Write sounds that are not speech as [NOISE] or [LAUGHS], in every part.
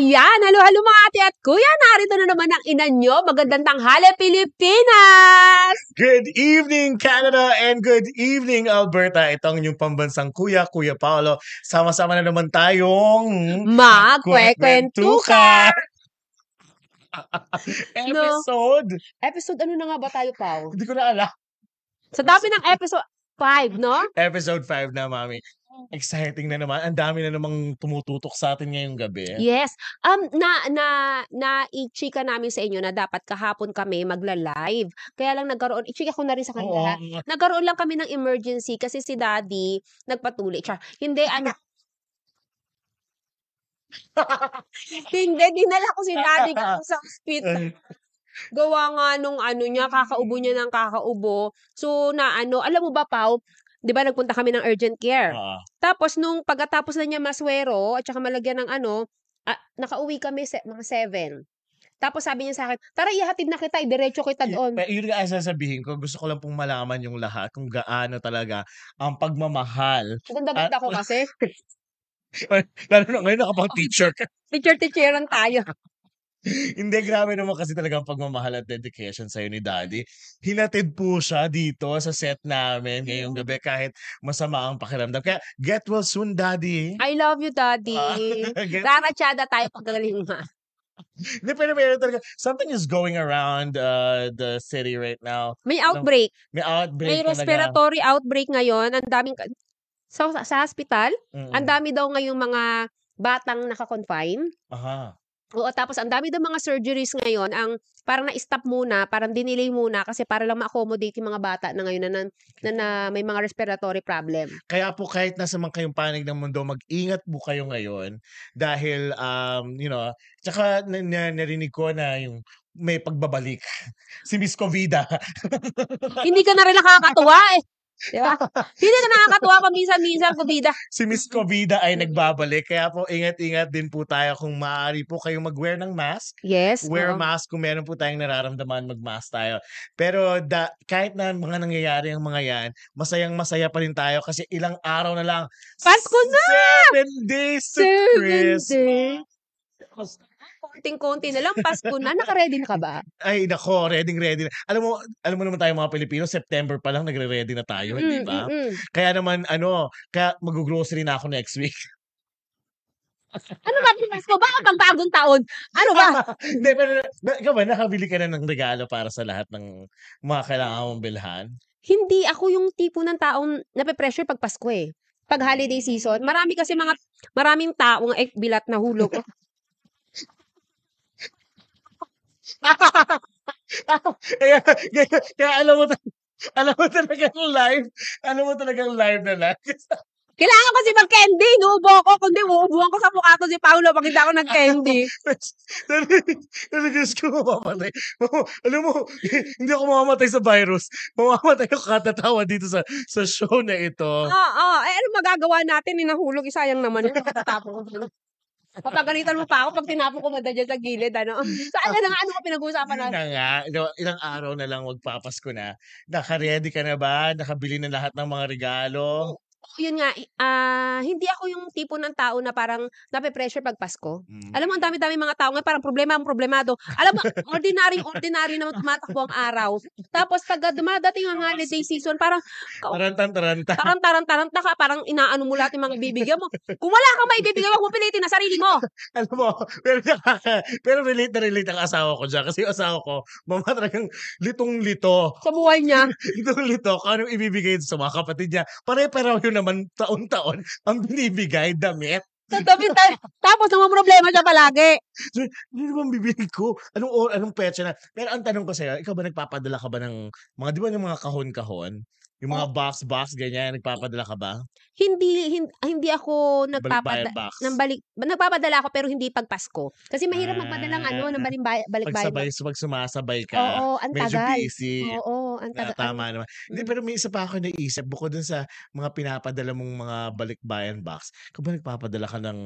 Ayan, halo-halo mga ate at kuya, narito na naman ang ina nyo. Magandang tanghali, Pilipinas! Good evening, Canada, and good evening, Alberta. Ito ang inyong pambansang kuya, Kuya Paolo. Sama-sama na naman tayong Magkwekwentuka! [LAUGHS] episode. Episode ano na nga ba tayo, Pao? Hindi ko na alam. Sa dami ng episode 5, no? Episode 5 na, mami. Exciting na naman. Ang dami na namang tumututok sa atin ngayong gabi. Yes. Um, na, na, na, i-chika namin sa inyo na dapat kahapon kami magla-live. Kaya lang nagkaroon, i-chika ko na rin sa kanila. Oo. Nagkaroon lang kami ng emergency kasi si daddy nagpatuloy. Char, hindi, ano, [LAUGHS] hindi, dinala ko si daddy [LAUGHS] sa hospital. Gawa nga nung ano niya, kakaubo niya ng kakaubo. So, na ano, alam mo ba, Pao, di ba nagpunta kami ng urgent care? Ah, Tapos, nung pagkatapos na niya maswero, at saka malagyan ng ano, ah, nakauwi kami se- mga seven. Tapos sabi niya sa akin, tara, ihatid na kita, diretso kita doon. Pero yun nga ang sasabihin ko, gusto ko lang pong malaman yung lahat kung gaano talaga ang pagmamahal. Ganda-ganda ko kasi. [LAUGHS] Lalo na ngayon nakapang teacher ka. Teacher-teacheran tayo. [LAUGHS] Hindi, grabe naman kasi talaga ang pagmamahal at dedication sa'yo ni Daddy. Hinatid po siya dito sa set namin ngayong gabi kahit masama ang pakiramdam. Kaya, get well soon, Daddy. I love you, daddy. Ah, [LAUGHS] get- Raratsada tayo pagkagaling mo. [LAUGHS] Hindi, pero meron talaga, something is going around uh, the city right now. May outbreak. May outbreak May talaga. respiratory outbreak ngayon. Ang daming, ka- sa, sa hospital, Mm-mm. ang dami daw ngayong mga batang naka-confine. Aha. Oo, tapos ang dami daw mga surgeries ngayon, ang parang na-stop muna, parang dinelay muna kasi para lang ma-accommodate yung mga bata na ngayon na, na, na, na may mga respiratory problem. Kaya po kahit nasa man kayong panig ng mundo, mag-ingat po kayo ngayon dahil um you know, tsaka na, na- narinig ko na yung may pagbabalik [LAUGHS] si Miss Covida. Hindi ka na rin nakakatuwa eh. Di ba? Hindi ka nakakatuwa paminsan-minsan, kubida. si Miss Covida ay nagbabalik. Kaya po ingat-ingat din po tayo kung maaari po kayong mag-wear ng mask. Yes. Wear oo. mask kung meron po tayong nararamdaman, mag-mask tayo. Pero da, kahit na mga nangyayari ang mga yan, masayang masaya pa rin tayo kasi ilang araw na lang. Pasko na! Seven days to Seven Christmas. Konting-konti na lang, Pasko na. Naka-ready na ka ba? Ay, nako, ready, ready na. Alam mo, alam mo naman tayo mga Pilipino, September pa lang nagre-ready na tayo, hindi Mm, ba? mm, mm. Kaya naman, ano, kaya mag-grocery na ako next week. Ano ba, Pasko? Baka pang bagong taon. Ano ba? [LAUGHS] Hindi, pero, na, ikaw ba, nakabili ka na ng regalo para sa lahat ng mga kailangan mong bilhan? Hindi ako yung tipo ng taong nape-pressure pag Pasko eh. Pag holiday season, marami kasi mga, maraming taong eh, bilat na hulog. [LAUGHS] kaya, kaya, kaya alam mo, alam mo talaga yung live, alam mo talaga yung live na live. Kailangan kasi mag-candy. Inuubo ko. Kundi uubuhan ko sa mukha ko si Paolo pag hindi ako nag-candy. Talaga ko mamamatay. Mama- Alam mo, hindi ako mamamatay sa virus. Mamamatay ako katatawa dito sa sa show na ito. Oo. Eh, ano magagawa natin? Inahulog. Isayang naman yun. Tapos ko. Papagalitan mo pa ako pag tinapon ko mada dyan sa gilid. Ano? [LAUGHS] So, ano na nga, ano ka pinag-uusapan natin? na nga, ilang araw na lang magpapasko na. Naka-ready ka na ba? Nakabili na lahat ng mga regalo? Yun nga, ah, hindi ako yung tipo ng tao na parang nape-pressure pag Pasko. Mm. Alam mo, ang dami-dami mga tao ngayon, parang problema ang problemado. Alam mo, ordinary, ordinary naman tumatakbo ang araw. Tapos pag dumadating ang holiday season, parang Tarantan-taranta. parang tarant-taranta ka, parang inaano mo lahat yung mga bibigyan mo. Kung wala kang maibibigay, wag mo pilitin na sarili mo. Alam mo, pero, nakaka, pero relate na relate ang asawa ko dyan. Kasi yung asawa ko, mama talagang litong-lito. Sa buhay niya. [LAUGHS] Litong-lito. Kung anong ibibigay sa mga kapatid niya. Pare-pareho yun naman taon-taon ang binibigay, damit. Tatabi tayo. Tapos naman problema siya palagi. So, Hindi naman bibili ko. Anong, or, anong petsa na. Pero ang tanong ko sa'yo, ikaw ba nagpapadala ka ba ng mga, di ba yung mga kahon-kahon? Yung mga box-box, ganyan, nagpapadala ka ba? Hindi, hindi, hindi ako nagpapada Balik-bayad box. ng balik nagpapadala ako pero hindi pag Pasko. Kasi mahirap magpadala ng ano, ng Ah. balik bayad Pag bayad. sabay, pag sumasabay ka, Oo, ang medyo tagal. busy. Oo, ang Na taga tama naman. Hindi, pero may isa pa akong naisip bukod dun sa mga pinapadala mong mga balikbayan box, ba nagpapadala ka ng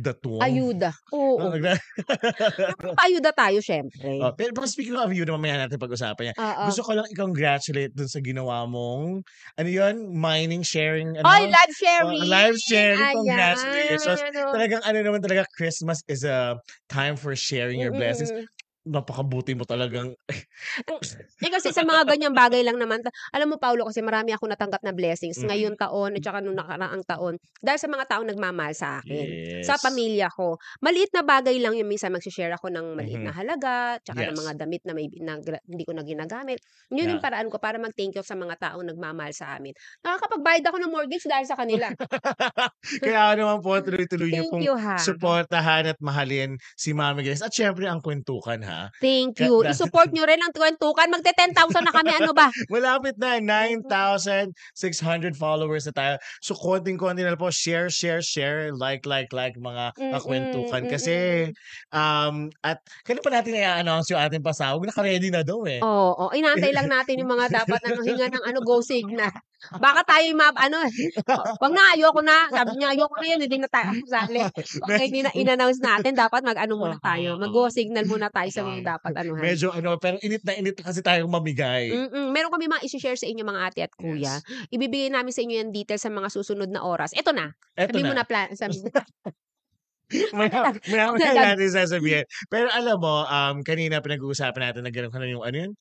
datong? Ayuda, Oo, oo. nagla [LAUGHS] Nagpapaayuda tayo siyempre. Oh, pero speaking of ayuda mamaya natin pag-usapan yan. Oo. Gusto ko lang i-congratulate dun sa ginawa mong ano yun, mining, sharing, ano? Ay, live Oh, sharing! live sharing, Ayan, congratulations. oh. Talagang ano naman talaga, Christmas is a time for sharing your blessings. Napakabuti mo talagang Eh, kasi sa mga ganyang bagay lang naman alam mo Paulo kasi marami akong natanggap na blessings Mm. ngayong taon at saka nung nakaraang taon, dahil sa mga taong nagmamahal sa akin, sa Yes. pamilya ko. Maliit na bagay lang yung minsan magse-share ako ng maliit Mhm. na halaga, tsaka ng Yes. mga damit na may na hindi ko na ginagamit. Yun yung Yeah. paraan ko para mag-thank you sa mga taong nagmamahal sa amin. Nakakapagbayad ako ng mortgage dahil sa kanila. [LAUGHS] Kaya naman po, [LAUGHS] tuloy-tuloy niyo pong you, ha. suportahan at mahalin si Mami Grace. At syempre, ang kwentukan, ha? Thank you. I-support nyo rin ang kwentukan. Magte-10,000 na kami. Ano ba? [LAUGHS] Malapit na, 9,600 followers na tayo. So, konting-konti na po, share, share, share, like, like, like, mga Mm, kakwentukan. mm, Kasi, um, at kailan pa natin i-announce yung ating pasahog? Naka-ready na daw eh. Oo, oh, inaantay lang natin yung mga dapat [LAUGHS] ano, hinga ng ano, go signal. Baka tayo yung map, ano, wag na, ayoko na. Sabi niya, ayoko na yun, hindi na tayo sali. Okay, [LAUGHS] hindi na in-announce natin, dapat mag-ano muna tayo. Mag-go signal muna tayo sa mga dapat anuhan. Medyo ano, pero init na init kasi tayong mamigay. Mm-mm. Meron kami mga isi-share sa inyo mga ate at kuya. Ibibigay namin sa inyo yung details sa mga susunod na oras. Ito na. Eto Sabi mo na. na plan. Sabi [LAUGHS] maya, maya Sabi- natin sasabihin. Pero alam mo, um, kanina pinag-uusapan natin na gano'n ka na yung ano yun?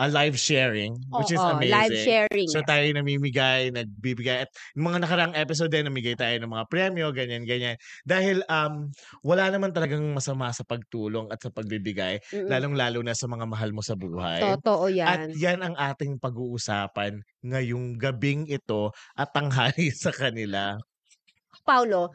A live sharing, which is Oo, amazing. live sharing. So tayo namimigay, nagbibigay. At yung mga nakaraang episode din, namigay tayo ng mga premyo, ganyan, ganyan. Dahil um, wala naman talagang masama sa pagtulong at sa pagbibigay, Mm-mm. lalong-lalo na sa mga mahal mo sa buhay. Totoo At yan. yan ang ating pag-uusapan ngayong gabing ito at tanghali [LAUGHS] sa kanila. Paulo,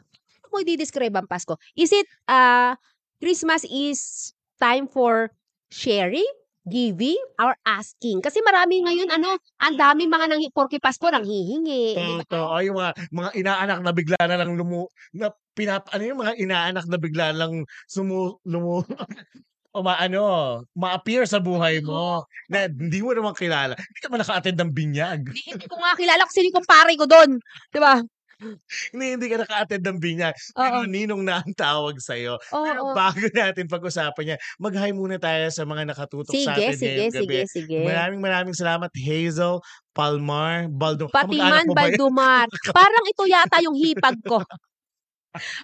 ako i-describe ang Pasko. Is it uh, Christmas is time for sharing, giving, or asking? Kasi marami ngayon, ano, ang dami mga nang porke Pasko nang hihingi. Totoo, yung mga, mga inaanak na bigla na lang lumu, na pinap, ano yung mga inaanak na bigla lang sumu, lumu, [LAUGHS] o maano, ma-appear sa buhay mo na hindi mo naman kilala. Hindi ka man naka-attend ng binyag. Hindi, hindi ko nga kilala sino yung kumpare ko doon. Di ba? Hindi, hindi ka naka-attend ng binyag. Pero ninong na ang tawag sa'yo. Oo. Pero bago natin pag-usapan yan, mag-hi muna tayo sa mga nakatutok sa Sige, atin sige, ngayong gabi. sige, sige. Maraming maraming salamat Hazel, Palmar, Baldo. Patiman Kamag-anak mo ba? Baldumar. [LAUGHS] Parang ito yata yung hipag ko.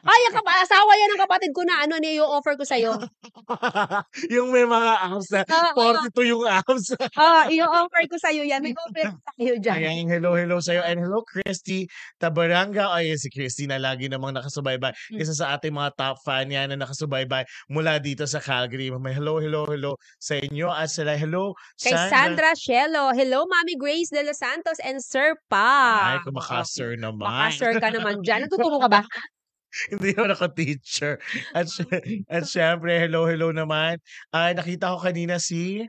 Ay, ang kapa- asawa yan ng kapatid ko na ano niyo offer ko sa'yo. [LAUGHS] yung may mga abs na Oo, 42 yung abs. Ah, [LAUGHS] i-offer ko sa'yo yan. May offer [LAUGHS] tayo dyan. Ayan, hello, hello sa'yo. And hello, Christy Tabaranga. Ay, si Christy na lagi namang nakasubaybay. Hmm. Isa sa ating mga top fan yan na nakasubaybay mula dito sa Calgary. May hello, hello, hello sa inyo. At sila, hello, Kay Sandra Shelo. Hello, Mami Grace de los Santos and Sir Pa. Ay, kung maka-sir naman. Maka-sir ka naman dyan. Nagtuturo ka ba? [LAUGHS] Hindi ako naka-teacher. At, sy- at syempre, hello, hello naman. Ay, nakita ko kanina si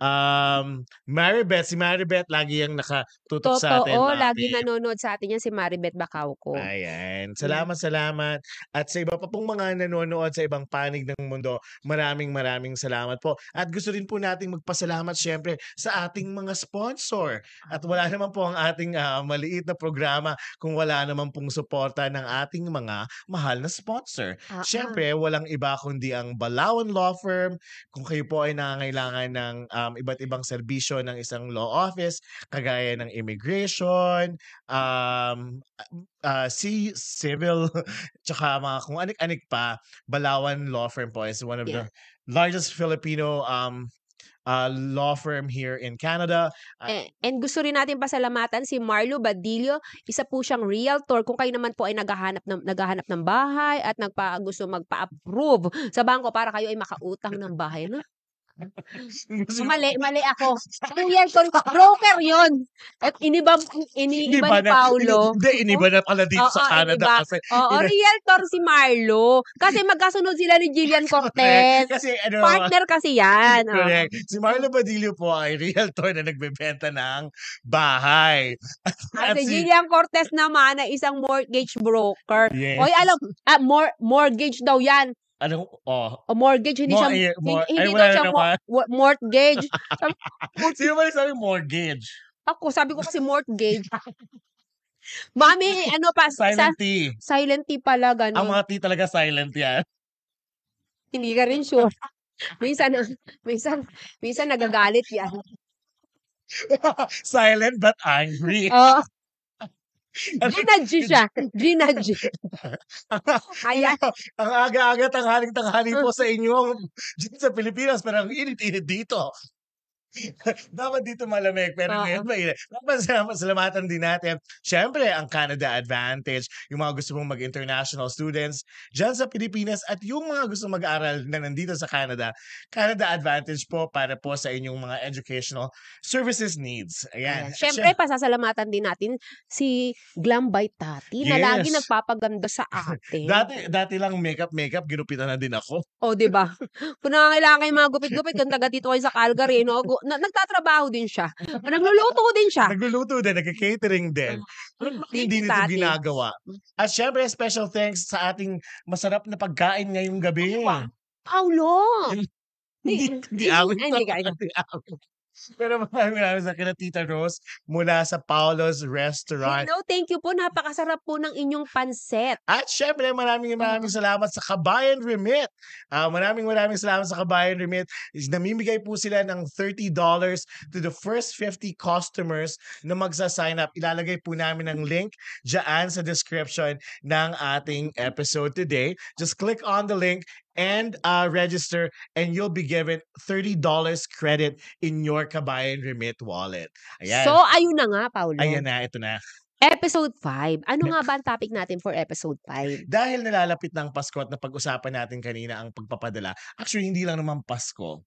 um, Maribeth. Si Maribeth, lagi yung nakatutok sa atin. Totoo, lagi nanonood sa atin yan si Maribeth Bacauco. Ayan. Salamat, salamat. At sa iba pa pong mga nanonood sa ibang panig ng mundo, maraming maraming salamat po. At gusto rin po nating magpasalamat syempre sa ating mga sponsor. At wala naman po ang ating ah, maliit na programa kung wala naman pong suporta ng ating mga mahal na sponsor. Ah. Siyempre, walang iba kundi ang Balawan Law Firm. Kung kayo po ay nangangailangan ng um, iba't ibang serbisyo ng isang law office, kagaya ng immigration, um, uh, si civil, [LAUGHS] tsaka mga kung anik-anik pa, Balawan Law Firm po is one of the largest Filipino um, uh, law firm here in Canada. Eh, and gusto rin natin pasalamatan si Marlo Badillo. Isa po siyang realtor. Kung kayo naman po ay naghahanap ng, naghahanap ng bahay at nagpa, gusto magpa-approve sa bangko para kayo ay makautang ng bahay. Mali, mali ako. [LAUGHS] Realtor, broker yon At iniba, iniiba ni na, Paulo. Hindi, iniba na pala dito Oo, sa Canada iniba. kasi Oo, ina- realtor si Marlo. Kasi magkasunod sila ni Jillian Cortez. kasi ano, Partner kasi yan. oo. Correct. Si Marlo Badillo po ay realtor na nagbebenta ng bahay. At si Jillian Cortez naman ay isang mortgage broker. Yes. Oy, alam, ah, mor- mortgage daw yan. Ano, oh. O mortgage, hindi Mo siya eh, mor hindi hindi daw siya mo mortgage. [LAUGHS] Sabi Sino ba nagsabi mortgage? Ako, sabi ko kasi mortgage. Mami, ano pa, sa Silent T. silent T pala, Ang gano'n. mga T talaga silent yan. Hindi ka rin sure. Minsan, minsan, minsan nagagalit yan. [LAUGHS] silent but angry. Oo. Ano Ginadji siya. [LAUGHS] Ginadji. Ayan. ang aga-aga tanghaling-tanghali po sa inyo dyan sa Pilipinas pero ang init-init dito. [LAUGHS] Dapat dito malamig pero Oo. ngayon mainit. Dapat salamat- salamatan din natin. Siyempre, ang Canada Advantage, yung mga gusto mong mag-international students dyan sa Pilipinas at yung mga gusto mag-aral na nandito sa Canada, Canada Advantage po para po sa inyong mga educational services needs. Ayan. Ayan. Siyempre, pasasalamatan din natin si Glam by Tati na lagi Yes. nagpapaganda sa [LAUGHS] atin. Dati, dati lang makeup-makeup, ginupitan na din ako. O, di ba? [LAUGHS] Kung nangangailangan kayo mga gupit-gupit, kung taga dito kayo sa Calgary, no? Na, nagtatrabaho din siya. [LAUGHS] Nagluluto din siya. Nagluluto din, nagka-catering din. Pero bakit Thank hindi nito Tati. ginagawa? At syempre, special thanks sa ating masarap na pagkain ngayong gabi. Paulo! Hindi, hindi. Ay, hindi Hindi. [LAUGHS] Pero maraming maraming sa kina Tita Rose mula sa Paulo's Restaurant. Hello, thank you po. Napakasarap po ng inyong panset. At syempre, maraming maraming salamat sa Kabayan Remit. Ah, maraming maraming salamat sa Kabayan Remit. Namimigay po sila ng $30 to the first 50 customers na magsa-sign up. Ilalagay po namin ang link dyan sa description ng ating episode today. Just click on the link and uh, register and you'll be given $30 credit in your Kabayan Remit wallet. Ayan. So, ayun na nga, Paulo. Ayan na, ito na. Episode 5. Ano nga ba ang topic natin for episode 5? dahil nalalapit ng Pasko at napag-usapan natin kanina ang pagpapadala, actually hindi lang naman Pasko.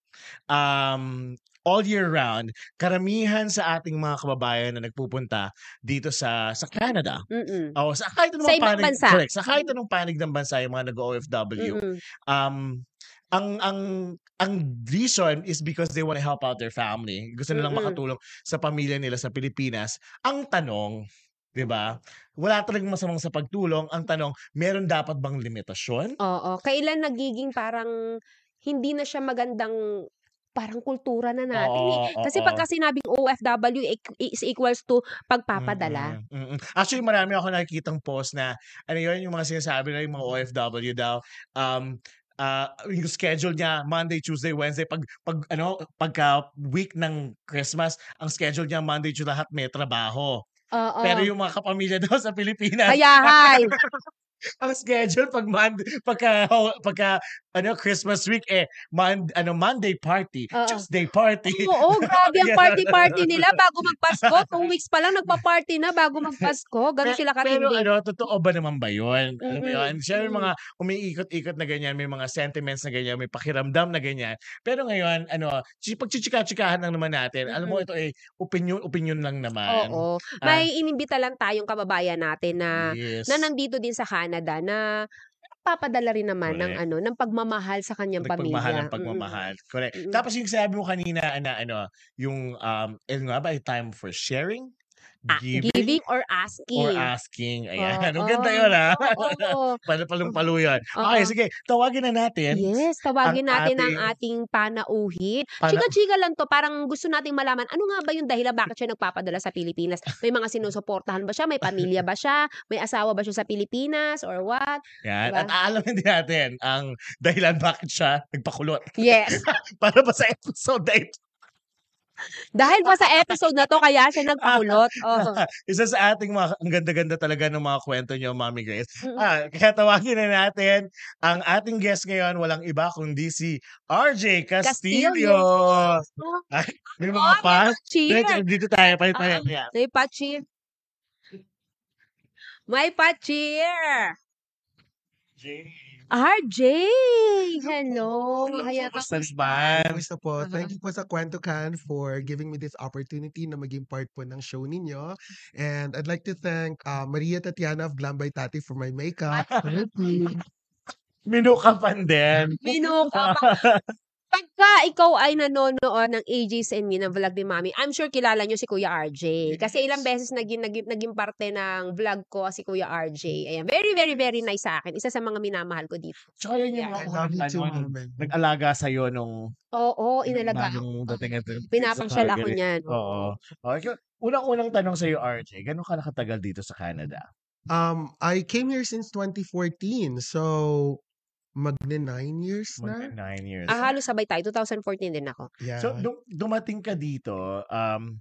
Um, all year round, karamihan sa ating mga kababayan na nagpupunta dito sa sa Canada. Mm-mm. O sa kahit anong Sa panig, bansa. correct, sa kahit anong panig ng bansa yung mga nag-OFW. Mm-mm. Um ang ang ang reason is because they want to help out their family. Gusto nilang Mm-mm. makatulong sa pamilya nila sa Pilipinas. Ang tanong, 'di ba? Wala talagang masamang sa pagtulong. Ang tanong, meron dapat bang limitasyon? Oo. Kailan nagiging parang hindi na siya magandang parang kultura na natin eh. Oo, Kasi oo. pagka sinabing OFW is equals to pagpapadala. Mm, mm. Actually, marami ako nakikitang post na, ano yun, yung mga sinasabi na yung mga OFW daw, um, ah, yung schedule niya, Monday, Tuesday, Wednesday, pag, pag, ano, pagka week ng Christmas, ang schedule niya, Monday, Tuesday, lahat may trabaho. Oo. Pero yung mga kapamilya [LAUGHS] daw sa Pilipinas, Kaya hay. [LAUGHS] ang schedule pag Monday, pagka, pagka, ano, Christmas week, eh, mon, ano, Monday party, Oo. Tuesday party. Oo, grabe ang party-party [LAUGHS] nila bago magpasko. Two weeks pa lang nagpa-party na bago magpasko. Ganun sila Pero katindi. ano, totoo ba naman ba yun? Mm-mm. yun? Siya may mga umiikot-ikot na ganyan, may mga sentiments na ganyan, may pakiramdam na ganyan. Pero ngayon, ano, chi- pagchichika-chikahan lang naman natin. Alam mo, ito ay opinion, opinion lang naman. Oo. Ah. May inimbita lang tayong kababayan natin na yes. na nandito din sa Canada na nagpapadala rin naman ng Correct. ano ng pagmamahal sa kanyang pamilya. ng pagmamahal. Correct. Mm-mm. Tapos yung sabi mo kanina, na, ano, yung, um, ano nga ba, time for sharing? Giving? giving or asking. Or asking. Ayan. Ang Oo. ganda yun, ha? [LAUGHS] Oo. Palong-palo yun. Okay, Oo. sige. Tawagin na natin. Yes, tawagin ang natin ang ating- ating panauhi. Pana- Chika-chika lang to, parang gusto nating malaman, ano nga ba yung dahilan bakit siya nagpapadala sa Pilipinas? May mga sinusuportahan ba siya? May pamilya ba siya? May asawa ba siya sa Pilipinas? Or what? Yan. Diba? At aalamin din natin ang dahilan bakit siya nagpakulot. Yes. [LAUGHS] Para ba sa episode na ito? Dahil pa sa episode na to, kaya siya nagpakulot. [LAUGHS] Oh. Isa sa ating mga, ang ganda-ganda talaga ng mga kwento niyo, Mami Grace. Ah, kaya tawagin na natin ang ating guest ngayon, walang iba kundi si RJ Castillo. Castillo. [LAUGHS] Ay, may Oh, mga pa. Cheer! Dito, dito tayo, palit tayo. Yan. May pa-cheer. May pa-cheer! RJ! Hello! Kaya ka Kamusta naman? Kamusta po? Thank Uh-huh. you po sa Kwento Can for giving me this opportunity na maging part po ng show ninyo. And I'd like to thank uh, Maria Tatiana of Glam by Tati for my makeup. Thank you. Minukapan din. Minuka pa. [LAUGHS] Pagka ikaw ay nanonood ng AJ's and Me ng vlog ni Mami, I'm sure kilala niyo si Kuya RJ. Kasi ilang beses naging, naging, naging parte ng vlog ko si Kuya RJ. Ayan, very, very, very nice sa akin. Isa sa mga minamahal ko dito. Tsaka yun yung Yeah, nag-alaga sa'yo nung Oo, inalaga. bagong dating ito. Pinapasyal ako niyan. Oo. Okay. Unang-unang tanong sa'yo, RJ, gano'n ka nakatagal dito sa Canada? Um, I came here since 2014. So, magne nine years na. nine years. Ah, halos sabay tayo. 2014 din ako. Yeah. So, dum- dumating ka dito um,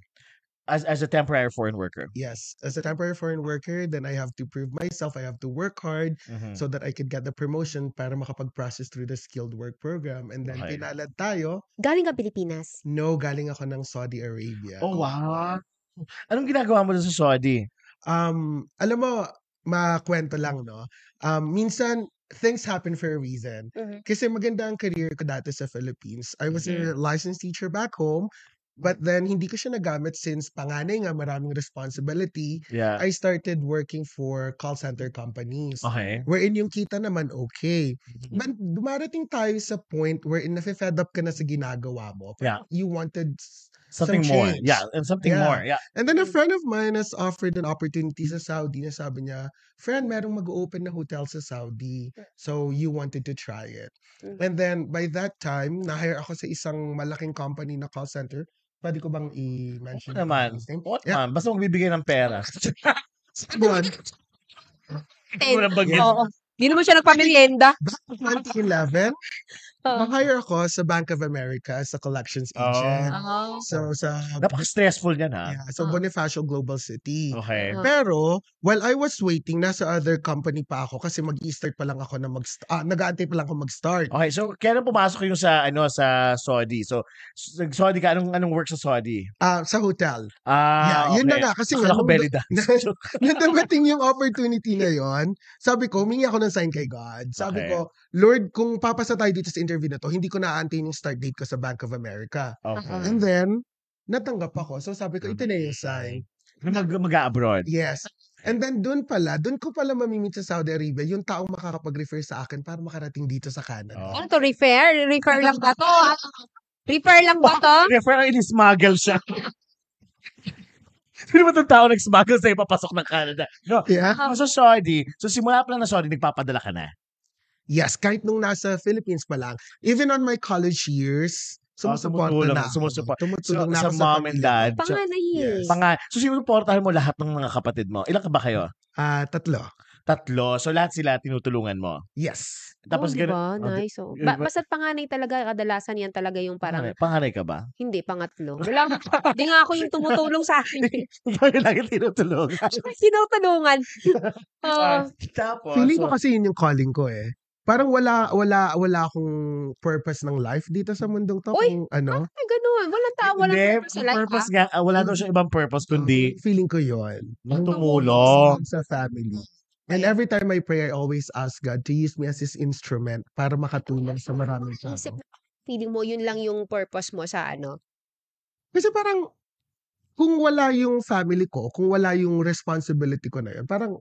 as as a temporary foreign worker. yes, as a temporary foreign worker, then I have to prove myself. I have to work hard Mhm. so that I could get the promotion para makapag-process through the skilled work program. And then Okay. pinalad tayo. Galing ka Pilipinas. No, galing ako ng Saudi Arabia. Oh, wow. Anong ginagawa mo sa Saudi? Um, alam mo, makwento lang, no? Um, minsan, things happen for a reason. Mhm. Kasi maganda ang career ko dati sa Philippines. I was Mhm. a licensed teacher back home, but then hindi ko siya nagamit since panganay nga maraming responsibility. Yeah. I started working for call center companies. Okay. Wherein yung kita naman okay. Mhm. But dumarating tayo sa point wherein nafe-fed up ka na sa ginagawa mo. Yeah. You wanted Something some more. change. Yeah, and something Yeah. more. Yeah. And then a friend of mine has offered an opportunity sa Saudi na sabi niya, friend, merong mag-open na hotel sa Saudi. So you wanted to try it. Mhm. And then by that time, na-hire ako sa isang malaking company na call center. Pwede ko bang i-mention? The naman. Oo Yeah. naman. Basta magbibigay ng pera. Bagyan. Oo. Hindi naman siya. Back in 2011, Oo. na-hire ako sa Bank of America as a collections Oh. agent. Oo. So sa Napaka-stressful niyan, ha? yeah, so Ah. Bonifacio Global City. Okay. Ah. Pero, while I was waiting, nasa other company pa ako kasi mag-start pa lang ako na mag ah, nag-aantay pa lang ako mag-start. Okay, so kailan pumasok yung sa ano sa Saudi? So s- nag-Saudi ka anong anong work sa Saudi? Ah, sa hotel. Ah, yeah, yun na okay. nga kasi Akala ko belly dance. [LAUGHS] [LAUGHS] nung dumating yung opportunity na yon, sabi ko, humingi ako ng sign kay God. Sabi Okay. ko, Lord, kung papasa tayo dito sa interview na to, hindi ko naaantayin yung start date ko sa Bank of America. Okay. And then, natanggap ako. So sabi ko, ito na yung sign. Mag mag-abroad. Yes. And then doon pala, doon ko pala mamimit sa Saudi Arabia yung taong makakapag-refer sa akin para makarating dito sa Canada. Oh. Ano to, refer? Refer lang ba to? Refer lang ba to? [LAUGHS] Refer ang in-smuggle siya. [LAUGHS] Sino ba itong tao nag-smuggle sa'yo papasok ng Canada? No. Yeah. Ah, so Saudi, so simula pa lang na Saudi, nagpapadala ka na. Yes, kahit nung nasa Philippines pa lang. Even on my college years, sumusuporta tumutulong, na. So, Tumutulong na sa sa mom and ko. dad. So, Panganay eh. Yes. panga, so sinuportahan mo lahat ng mga kapatid mo. Ilan ka ba kayo? Ah, tatlo. Tatlo. So lahat sila tinutulungan mo. Yes. Tapos oh, ganun. diba? oh, di- Nice. Oh. yun Ba- ba- basta't panganay talaga, kadalasan yan talaga yung parang, Panganay, panganay ka ba? hindi, pangatlo. Wala, [LAUGHS] di nga ako yung tumutulong sa akin. [LAUGHS] Ikaw yung lagi tinutulungan. Tinutulungan. Ah, [LAUGHS] tapos, Feeling ko so, kasi yun yung calling ko eh. Parang wala wala wala akong purpose ng life dito sa mundong to. Uy! Kung ano. Ay, ganun. Walang tao, walang hindi, purpose sa life. purpose ah. nga, ah, wala daw siya ibang purpose, kundi feeling ko yun. nang Tumulong. Sa family. And every time I pray, I always ask God to use me as His instrument para makatulong sa maraming tao. Isip, feeling mo, yun lang yung purpose mo sa ano. Kasi parang, kung wala yung family ko, kung wala yung responsibility ko na yun, parang,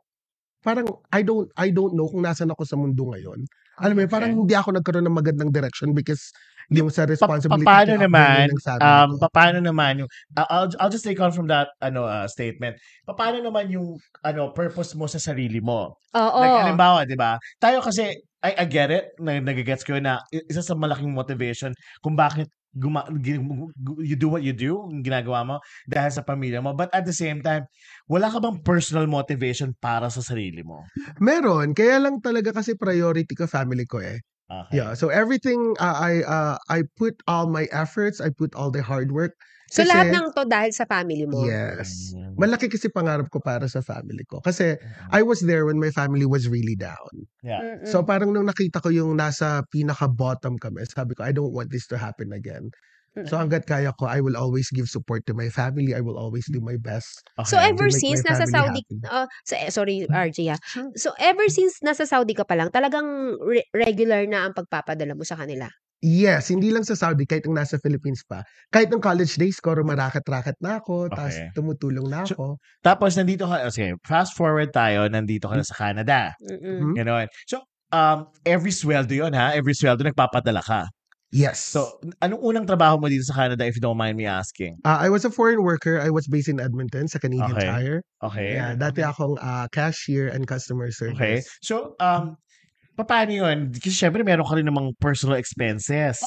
parang, I don't, I don't know kung nasan ako sa mundo ngayon. Alam mo, parang hindi ako nagkaroon ng magandang direction because yung sa Pa- responsibility paano na naman, um, ko. paano naman yung, uh, I'll, I'll just take on from that ano uh, statement. Paano naman yung ano purpose mo sa sarili mo? Oo. Like, halimbawa, di ba? Tayo kasi, I, I get it, na, nagigets ko na isa sa malaking motivation kung bakit guma, you do what you do, ginagawa mo, dahil sa pamilya mo. But at the same time, wala ka bang personal motivation para sa sarili mo? Meron, kaya lang talaga kasi priority ko family ko eh. Okay. Yeah, so everything uh, I uh, I put all my efforts, I put all the hard work. So, Kasi- lahat ng to dahil sa family mo. Yes. Mm. Malaki kasi pangarap ko para sa family ko. Kasi I was there when my family was really down. Yeah. Mm-mm. So parang nung nakita ko yung nasa pinaka-bottom kami, sabi ko, I don't want this to happen again. So Mm. hanggat kaya ko, I will always give support to my family. I will always do my best. So Okay. ever make my since nasa Saudi, happy. uh, sorry RJ ah. So ever since nasa Saudi ka pa lang, talagang re- regular na ang pagpapadala mo sa kanila. Yes, hindi lang sa Saudi, kahit nung nasa Philippines pa. Kahit nung college days ko, rumarakat-rakat na ako, tapos Okay. tumutulong na So- ako. Tapos nandito ka, okay, fast forward tayo, nandito ka na sa Canada. Mm-mm. Mhm. Ganon. So, um, every sweldo yon ha? Every sweldo nagpapadala ka. Yes. So, anong unang trabaho mo dito sa Canada if you don't mind me asking? Uh, I was a foreign worker. I was based in Edmonton sa Canadian Okay. Tire. Okay. Yeah, dati akong ah, cashier and customer service. Okay. So, um, paano yun? Kasi syempre, meron ka rin namang personal expenses.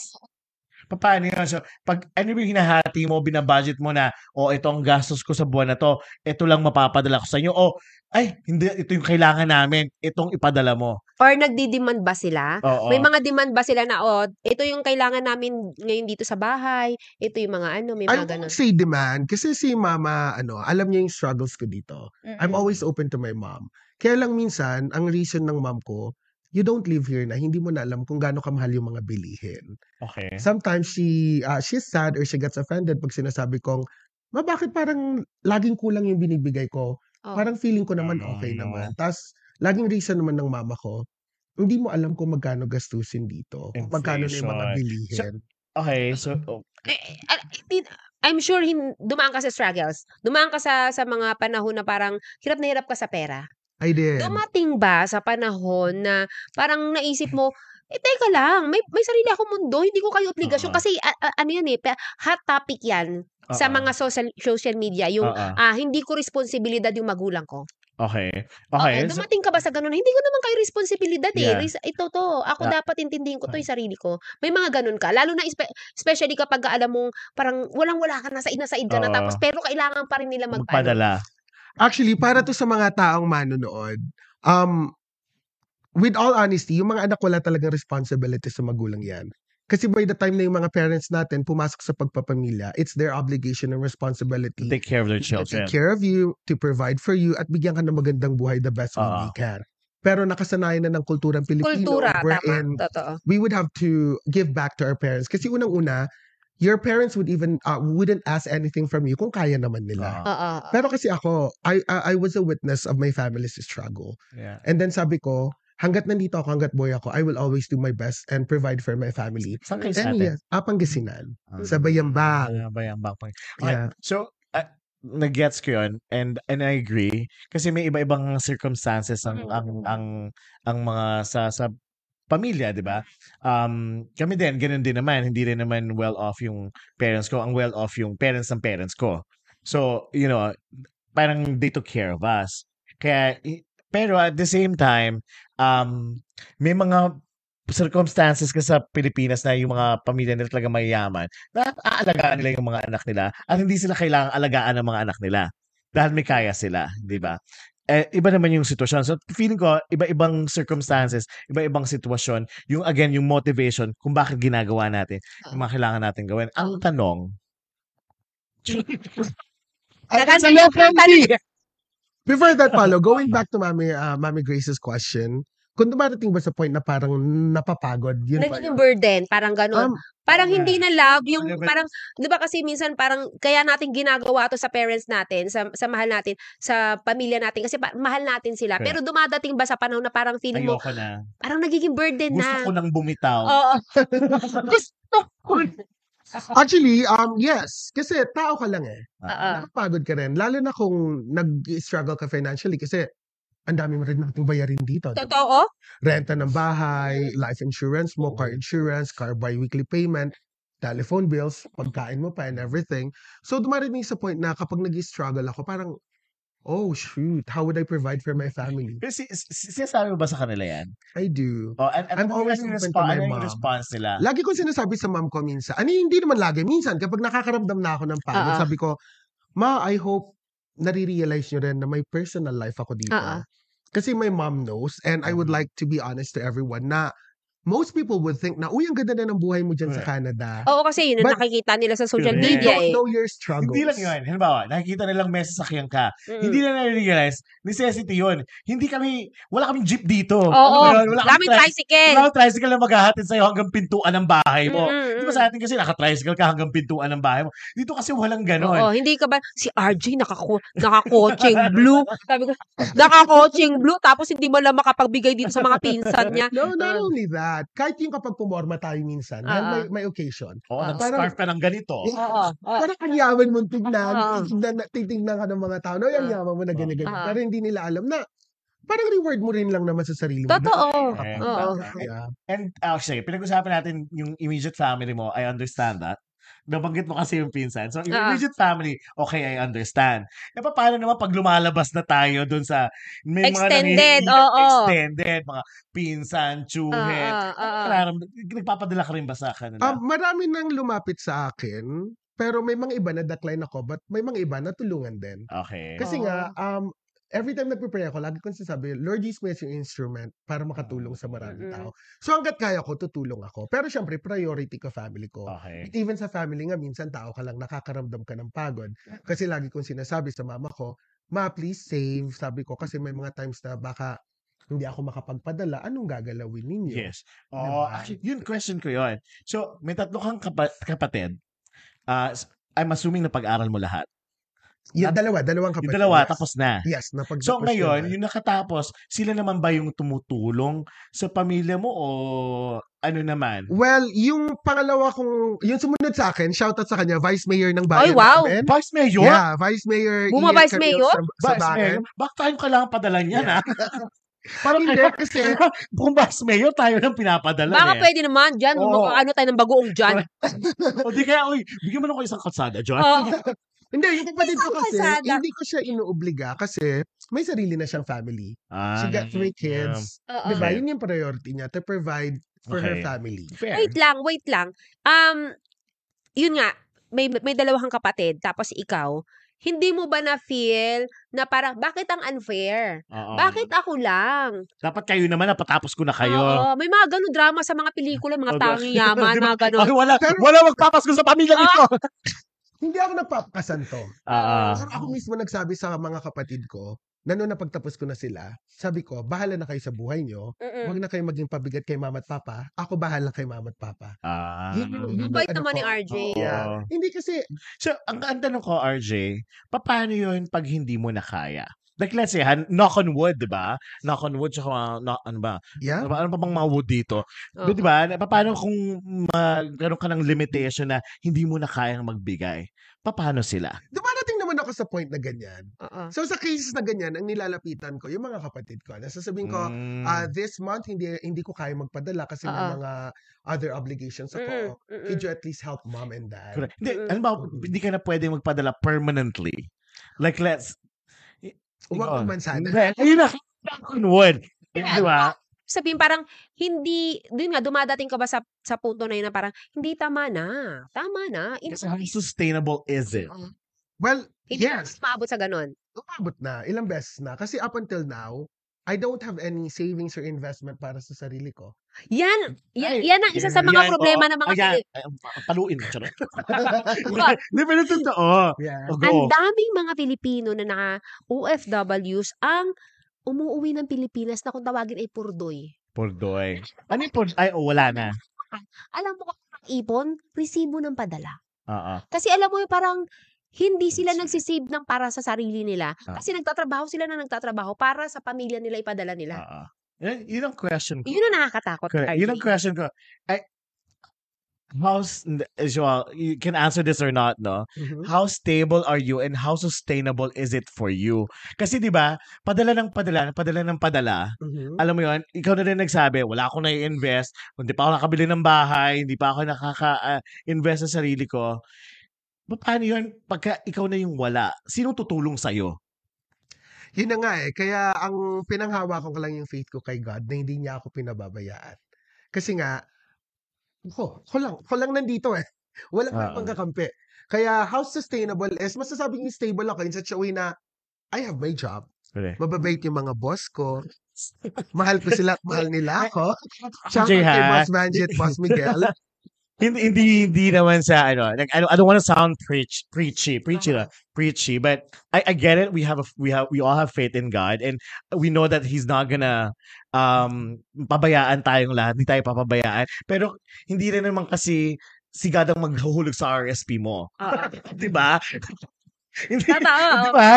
Paano yun? So, pag ano ba yung hinahati mo, binabudget mo na, o ito ang gastos ko sa buwan na to, ito lang mapapadala ko sa inyo, o ay, hindi, ito yung kailangan namin, itong ipadala mo. Or nagdi-demand ba sila? Oo. May mga demand ba sila na, oh, ito yung kailangan namin ngayon dito sa bahay, ito yung mga ano, may mga ganun. say demand kasi si mama, ano, alam niya yung struggles ko dito. I'm Mm-mm. always open to my mom. Kaya lang minsan, ang reason ng mom ko, you don't live here na hindi mo na alam kung gaano kamahal yung mga bilihin. Okay. Sometimes she uh, she's sad or she gets offended pag sinasabi kong, ma bakit parang laging kulang yung binibigay ko? Oh. Parang feeling ko naman okay Mm. naman. Tapos, laging reason naman ng mama ko, hindi mo alam kung magkano gastusin dito. Kung magkano na yung mga Inflation. bilihin. Okay, so, oh, Eh, eh, hindi- I'm sure hin, dumaan ka sa struggles. Dumaan ka sa, sa mga panahon na parang hirap na hirap ka sa pera. I did. Dumating ba sa panahon na parang naisip mo, eh teka lang, may, may sarili akong mundo, hindi ko kayo obligasyon. Oo. Kasi a- a- ano yan eh, hot topic yan sa oo. mga social, social media. Yung Oo. ah, hindi ko responsibilidad yung magulang ko. Okay. Okay, Okay. Dumating ka ba sa ganun? Hindi ko naman kayo responsibilidad eh. Yeah. Res- ito to. Ako Ah. dapat intindihin ko to yung sarili ko. May mga ganun ka. Lalo na espe- especially kapag ka alam mong parang walang-wala ka na sa na said ka na Oo. tapos pero kailangan pa rin nila magpadala. Actually, para to sa mga taong manonood, um, with all honesty, yung mga anak wala talagang responsibility sa magulang yan. Kasi by the time na yung mga parents natin pumasok sa pagpapamilya, it's their obligation and responsibility Take care of their to children. take care of you, to provide for you, at bigyan ka ng magandang buhay the best way Oo. we can. Pero nakasanayan na ng kulturang Pilipino Kultura, wherein tama. Totoo. we would have to give back to our parents. Kasi unang-una, your parents would even uh, wouldn't ask anything from you kung kaya naman nila. Oo. Oo. Pero kasi ako, I, I I was a witness of my family's struggle. Yeah. And then sabi ko, hanggat nandito ako, hanggat boy ako, I will always do my best and provide for my family. Saan kayo sa atin? yes. Ah. Sa Bayambang. Ah, Bayambang. Okay. Yeah. So, uh, nag-gets ko yun and and I agree kasi may iba-ibang circumstances ang Mm. ang ang ang mga sa sa pamilya, 'di ba? Um, kami din ganun din naman, hindi rin naman well off yung parents ko, ang well off yung parents ng parents ko. So, you know, parang they took care of us. Kaya pero at the same time, um, may mga circumstances ka sa Pilipinas na yung mga pamilya nila talaga mayayaman na aalagaan nila yung mga anak nila at hindi sila kailangang alagaan ng mga anak nila dahil may kaya sila, di ba? Eh, iba naman yung sitwasyon. So, feeling ko, iba-ibang circumstances, iba-ibang sitwasyon, yung again, yung motivation kung bakit ginagawa natin, yung mga kailangan natin gawin. Ang tanong, Before that, Paulo, [LAUGHS] going back to Mami, uh, Mami Grace's question, kung dumarating ba sa point na parang napapagod, yun yun? burden, parang ganun. Um, parang yeah. hindi na love, yung parang, di ba kasi minsan parang, kaya natin ginagawa to sa parents natin, sa, sa mahal natin, sa pamilya natin, kasi pa- mahal natin sila. Correct. Pero dumadating ba sa panahon na parang feeling mo, ayoko na. parang nagiging burden Gusto na. ko nang bumitaw. Oo. [LAUGHS] Gusto ko. actually, um, yes. Kasi tao ka lang eh. Oo. Nakapagod ka rin. Lalo na kung nag-struggle ka financially kasi ang dami mo rin bayarin dito. Totoo? Renta ng bahay, life insurance mo, car insurance, car bi-weekly payment, telephone bills, pagkain mo pa and everything. So dumarating sa point na kapag nag-struggle ako, parang, oh shoot, how would I provide for my family? Kasi s- s- sinasabi mo ba sa kanila yan? I do. Oh, and, and I'm always ano yung open to respo- my ano yung mom. response nila? Lagi ko sinasabi sa mom ko minsan, ano hindi naman lagi, minsan kapag nakakaramdam na ako ng pagod, Oo. sabi ko, Ma, I hope nare-realize nyo rin na may personal life ako dito. Oo. Kasi my mom knows and I would Mhm. like to be honest to everyone na most people would think na, uy, ang ganda na ng buhay mo dyan sa Canada. Oo, kasi yun ang nakikita nila sa social Correct. They media don't eh. know your struggles. Hindi lang yun. Halimbawa, nakikita nilang may sasakyan ka. Mm. Hindi na na-realize, necessity yun. Hindi kami, wala kaming jeep dito. Oo, yun? Wala kaming tri- tricycle. wala kaming tricycle na maghahatid sa'yo hanggang pintuan ng bahay mo. Mm, Di ba sa atin kasi naka-tricycle ka hanggang pintuan ng bahay mo. Dito kasi walang ganon. Oo, hindi ka ba, si RJ nakako, nakakocheng blue. Sabi ko, nakakocheng blue, tapos hindi mo lang makapagbigay dito sa mga pinsan niya. No, not Ah. only that. Kahit yung kapag pumorma tayo minsan, Oo. may, may occasion, Oo, Ah, nag-scarf ka ng ganito. Oo, oo. parang ang yaman mong tignan, Oo. titignan, titignan ka ng mga tao, no, yung Ah. yaman mo na ganyan, ganyan. Ah. Pero hindi nila alam na parang reward mo rin lang naman sa sarili mo. Totoo. Eh, Oo. Yeah. And actually, pinag-usapan natin yung immediate family mo. I understand that. Nabanggit mo kasi yung pinsan. So, yung Ah. immediate family, okay, I understand. E paano naman pag lumalabas na tayo dun sa may mga Extended, nangihihirit, oo. extended, mga pinsan, chuhet. Oo, oo. Nararam- Nagpapadala ka rin ba sa kanila? Um, marami nang lumapit sa akin, pero may mga iba na decline ako, but may mga iba na tulungan din. okay. Kasi nga, um, every time nagpe-pray ako, lagi kong sinasabi, Lord, use me as your instrument para makatulong sa maraming Mm-mm. tao. So hanggat kaya ko, tutulong ako. Pero syempre, priority ko family ko. Okay. Even sa family nga, minsan tao ka lang, nakakaramdam ka ng pagod. Kasi lagi kong sinasabi sa mama ko, Ma, please save. Sabi ko, kasi may mga times na baka hindi ako makapagpadala, anong gagalawin ninyo? Yes. Oh, Diba? actually, yun question ko yun. So, may tatlo kang kapa- kapatid. Uh, I'm assuming na pag-aral mo lahat. Yung dalawa, dalawang kapatid. Yung dalawa, yes. tapos na. Yes, napag So ngayon, yung nakatapos, sila naman ba yung tumutulong sa pamilya mo o ano naman? Well, yung pangalawa kong, yung sumunod sa akin, shoutout sa kanya, Vice Mayor ng bayan Ay, wow! namin. Vice Mayor? Yeah, Vice Mayor. Buma Ian Vice Mayor? Sa, sa Vice bayan. Mayor? Bakit tayo kailangan padala niyan, Yeah. ha? [LAUGHS] Parang Hindi, kayo, kasi, [LAUGHS] kung Vice Mayor, tayo nang pinapadala Baka eh. pwede naman dyan. Oo. ano tayo ng bagoong dyan. [LAUGHS] o di kaya, uy, bigyan mo na ko isang kalsada, John. Oo. Hindi, yung kapatid ko kasi, kalsada. hindi ko siya inuobliga kasi may sarili na siyang family. Ah, She got three kids. Oo. Diba? Okay. Yun yung priority niya, to provide for her Okay. family. fair. Wait lang, wait lang. Um, yun nga, may, may dalawang kapatid, tapos ikaw, hindi mo ba na-feel na parang, bakit ang unfair? Oo. Bakit ako lang? Dapat kayo naman, napatapos ko na kayo. Oo, may mga ganun drama sa mga pelikula, mga Oo, ba? tanging yaman, mga [LAUGHS] ganun. Ay, wala, Pero- wala magpapasko sa pamilya ito. [LAUGHS] Hindi ako nagpapakasan to. Ah, Pero ako mismo nagsabi sa mga kapatid ko, na nung napagtapos ko na sila, sabi ko, bahala na kayo sa buhay nyo. Mm-mm. Huwag na kayo maging pabigat kay mama at papa. Ako bahala kay mama at papa. ah. Yun Bait ano naman ni ko. RJ. Oo. Yeah. Hindi kasi, So, ang, ang tanong ko, RJ, paano yun pag hindi mo na kaya? Like, let's say, han- knock on wood, di ba? Knock on wood, tsaka mga, knock, ano ba? yeah, Ano, ba- ano pa bang mga wood dito? Oo. Di ba? Na- Paano kung magkaroon ka ng limitation na hindi mo na kayang magbigay? Paano sila? dumarating naman ako sa point na ganyan. Oo. So sa cases na ganyan, ang nilalapitan ko, yung mga kapatid ko, nasasabihin ko, Mm. ah, this month, hindi hindi ko kaya magpadala kasi may Oo. mga other obligations ako. mm-mm. Could you at least help mom and dad? Correct. Hindi, ano ba, hindi ka na pwedeng magpadala permanently. Like, let's... Huwag sana. Hindi, Ayun na, on wood. Di ba? Sabihin parang, hindi, din nga, dumadating ka ba sa, sa punto na yun na parang, hindi, tama na. Tama na. Hindi, Kasi how sustainable is it? Oo. Well, hindi yes, maabot sa ganun. umabot na. Ilang beses na. Kasi up until now, I don't have any savings or investment para sa sarili ko. Yan, yan, Ay, yan ang isa sa mga Yan, problema oo. ng mga Ayan, ay, paluin. Charot. [LAUGHS] Hindi, pero totoo. Ang daming mga Pilipino na naka OFWs ang umuuwi ng Pilipinas na kung tawagin ay purdoy. Purdoy. Ano yung purdoy? Ay, oh, wala na. Alam mo kung ipon, resibo ng padala. Oo. Kasi alam mo yung parang hindi sila nagsisave ng para sa sarili nila. Ah. Kasi nagtatrabaho sila na nagtatrabaho para sa pamilya nila ipadala nila. Oo. Yun, yun ang question ko. Yun ang nakakatakot. Correct. Yun ang question ko. Ay, how's, Joel, you can answer this or not, no? Mhm. How stable are you and how sustainable is it for you? Kasi 'di ba, padala ng padala, padala ng padala. Mhm. Alam mo 'yon, ikaw na rin nagsabi, wala akong nai-invest, hindi pa ako nakabili ng bahay, hindi pa ako nakaka-invest sa sarili ko. Pa- Paano 'yun pagka ikaw na yung wala? Sino tutulong sa Yun na nga eh. Kaya ang pinanghawakan ko lang yung faith ko kay God na hindi niya ako pinababayaan. Kasi nga, ko, ko lang, ko lang nandito eh. [LAUGHS] Wala Oo. kang pangkakampi. Kaya how sustainable is, masasabing stable ako in such a way na I have my job. Correct. Mababait yung mga boss ko. mahal ko sila at mahal nila [LAUGHS] ako. Shout out kay? Boss Manji at Boss Miguel. [LAUGHS] Hindi, hindi, hindi naman sa, ano, like, I don't, I don't want to sound preach, preachy, preachy, Uh-huh. preachy, but I, I get it. We have, a, we have, we all have faith in God, and we know that He's not gonna, um, pabayaan tayong lahat, hindi tayo papabayaan. Pero, hindi rin naman kasi, si God ang maghuhulog sa RSP mo. Oo. [LAUGHS] Di ba? [LAUGHS] Hindi, Tama, oo. di ba?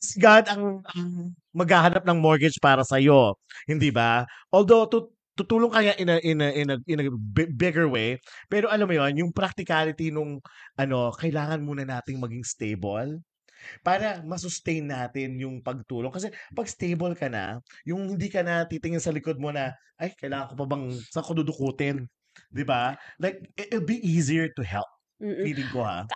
Si God ang, ang maghahanap ng mortgage para sa iyo, hindi ba? Although tu- tutulong kaya in a in a in a in a bi- bigger way, pero alam mo 'yon, yung practicality nung ano, kailangan muna nating maging stable. para ma-sustain natin yung pagtulong. Kasi pag stable ka na, yung hindi ka na titingin sa likod mo na, ay, kailangan ko pa bang, saan ko dudukutin? Di ba? Like, it- it'll be easier to help. Mm-mm. Feeling ko ha.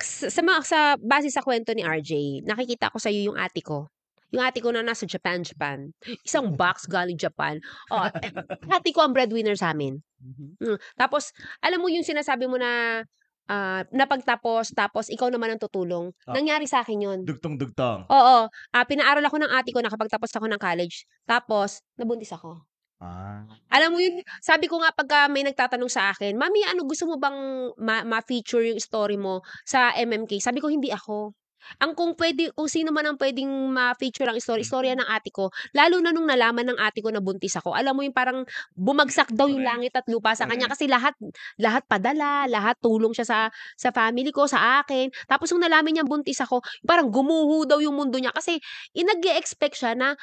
sa, sa, mga- sa base sa kwento ni RJ, nakikita ko sa iyo yung ate ko. Yung ate ko na nasa Japan, Japan. Isang [LAUGHS] box galing Japan. Oh, eh, [LAUGHS] ate ko ang breadwinner sa amin. Mm. Tapos, alam mo yung sinasabi mo na ah, napagtapos, tapos ikaw naman ang tutulong. Ah. Nangyari sa akin yun. Dugtong-dugtong. Oo. ah, pinaaral ako ng ate ko, nakapagtapos ako ng college. Tapos, nabuntis ako. Ah. Alam mo yun, sabi ko nga pagka may nagtatanong sa akin, Mami, ano gusto mo bang ma- ma-feature yung story mo sa MMK? Sabi ko, hindi ako. Ang kung pwede, kung sino man ang pwedeng ma-feature ang story, istorya ng ate ko, lalo na nung nalaman ng ate ko na buntis ako, alam mo yung parang bumagsak daw yung langit at lupa sa kanya kasi lahat lahat padala, lahat tulong siya sa sa family ko, sa akin. Tapos nung nalaman niya buntis ako, parang gumuho daw yung mundo niya kasi inag-expect siya na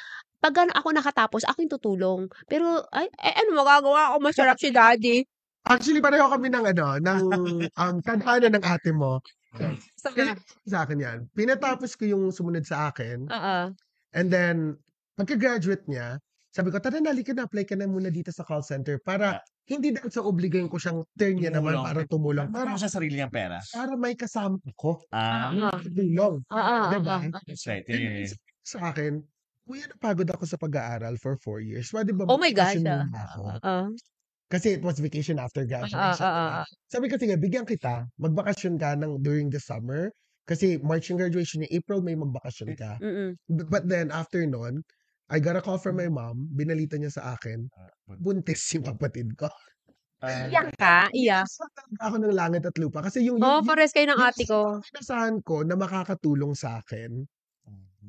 pag ako nakatapos, ako yung tutulong. Pero, ay, eh, ano magagawa ako? Masarap si daddy. Actually, pareho kami ng ano, ng um, tadhana ng ate mo. Kasi sa akin yan. Pinatapos ko yung sumunod sa akin. Oo. And then, pagka-graduate niya, sabi ko, tara na, halika na, apply ka na muna dito sa call center para hindi dahil sa obligayin ko siyang turn niya naman para tumulong. Para Para, sa sarili niyang pera. para may kasama ko. Ah. Oo. Tulong. Oo. Diba? That's right. Yun, yun. Sa akin, kuya, napagod ako sa pag-aaral for four years. Pwede ba Oh my gosh, mag-vacation ah. ako? Oo. Kasi it was vacation after Oo. graduation. Oo. Sabi ko, sige, bigyan kita. Magbakasyon ka ng during the summer. Kasi March yung graduation niya, April may magbakasyon ka. Mm-mm. But then, after nun, I got a call from my mom. Binalita niya sa akin, buntis [LAUGHS] yung kapatid ko. Ah, Iyak ka? Iyak. Sa ako ng langit at lupa. Kasi yung, Oo, yung, pares kayo ng yung ate ko. inasahan ko na makakatulong sa akin,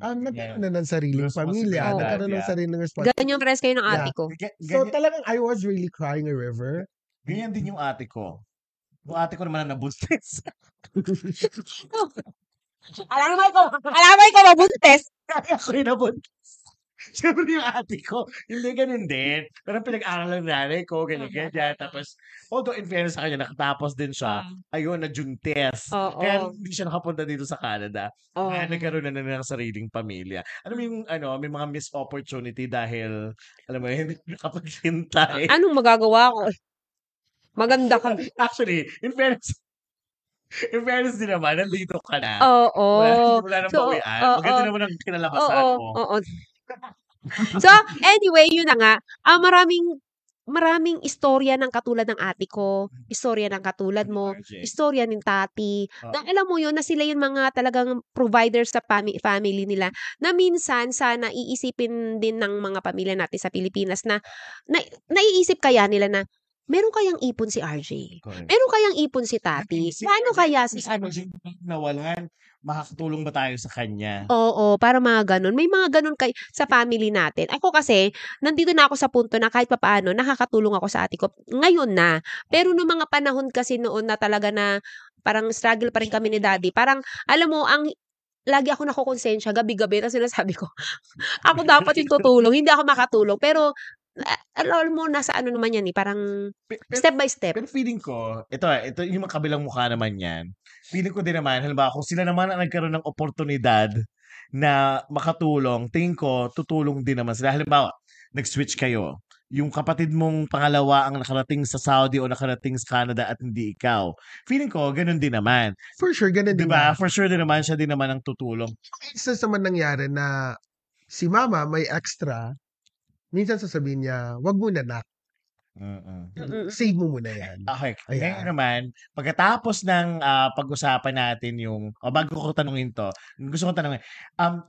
ah, nagkaroon Yeah. na ng sariling pamilya, responsibilidad, nagkaroon ng yeah. sariling responsibility. Ganyan pares kayo ng ate Yeah. ko. Ga- So talagang I was really crying a river. ganyan din yung ate ko. Yung ate ko naman na nabuntis. Alam mo ikaw, alam mo ikaw mabuntes. Kaya ako yung nabuntis. [LAUGHS] Siyempre yung ate ko, hindi ganun din. Pero pinag-aral ng nanay ko, ganyan, ganyan. Tapos, although in fairness sa kanya, nakatapos din siya. Ayun, nagjuntes. Oo. Kaya hindi siya nakapunta dito sa Canada. Oo. Kaya nagkaroon na na ng sariling pamilya. Mo yung, ano, may mga missed opportunity dahil, alam mo, hindi [LAUGHS] nakapaghintay. Anong magagawa ko? Maganda ka. [LAUGHS] Actually, in fairness, in fairness din naman, nandito ka na. Oo. Wala, wala nang So, bawian. oo. Maganda naman ang kinalabasan Oo, mo. oo. [LAUGHS] So, anyway, yun na nga. Ah, maraming maraming istorya ng katulad ng ate ko, istorya ng katulad mo, istorya ng tati. Na alam mo yun na sila yung mga talagang providers sa fami- family nila na minsan sana iisipin din ng mga pamilya natin sa Pilipinas na, na naiisip kaya nila na meron kayang ipon si RJ. Correct. Meron kayang ipon si tati. Paano kaya si ano, nawalan, makakatulong ba tayo sa kanya? Oo, para mga ganun. May mga ganun kay sa family natin. Ako kasi, nandito na ako sa punto na kahit papaano, nakakatulong ako sa ate ko. Ngayon na. Pero noong mga panahon kasi noon na talaga na parang struggle pa rin kami ni daddy. Parang, alam mo, ang lagi ako nakukonsensya gabi-gabi na sinasabi ko, [LAUGHS] ako dapat yung tutulong, hindi ako makatulong. Pero, a- alam mo, nasa ano naman yan eh, parang Pe- Pero, step by step. pero feeling ko, ito, ito yung kabilang mukha naman yan. Feeling ko din naman, halimbawa, kung sila naman ang nagkaroon ng oportunidad na makatulong, tingin ko, tutulong din naman sila. Halimbawa, nag-switch kayo. Yung kapatid mong pangalawa ang nakarating sa Saudi o nakarating sa Canada at hindi ikaw. Feeling ko, ganun din naman. For sure, ganun Di din. ba? yan. For sure din naman, siya din naman ang tutulong. Instance naman nangyari na si mama may extra, minsan sasabihin niya, wag mo na nak, Mm-mm. Save mo muna yan. Okay. Ayan. Ngayon naman, pagkatapos ng ah, pag-usapan natin yung, o bago ko tanungin to, gusto ko tanungin, um,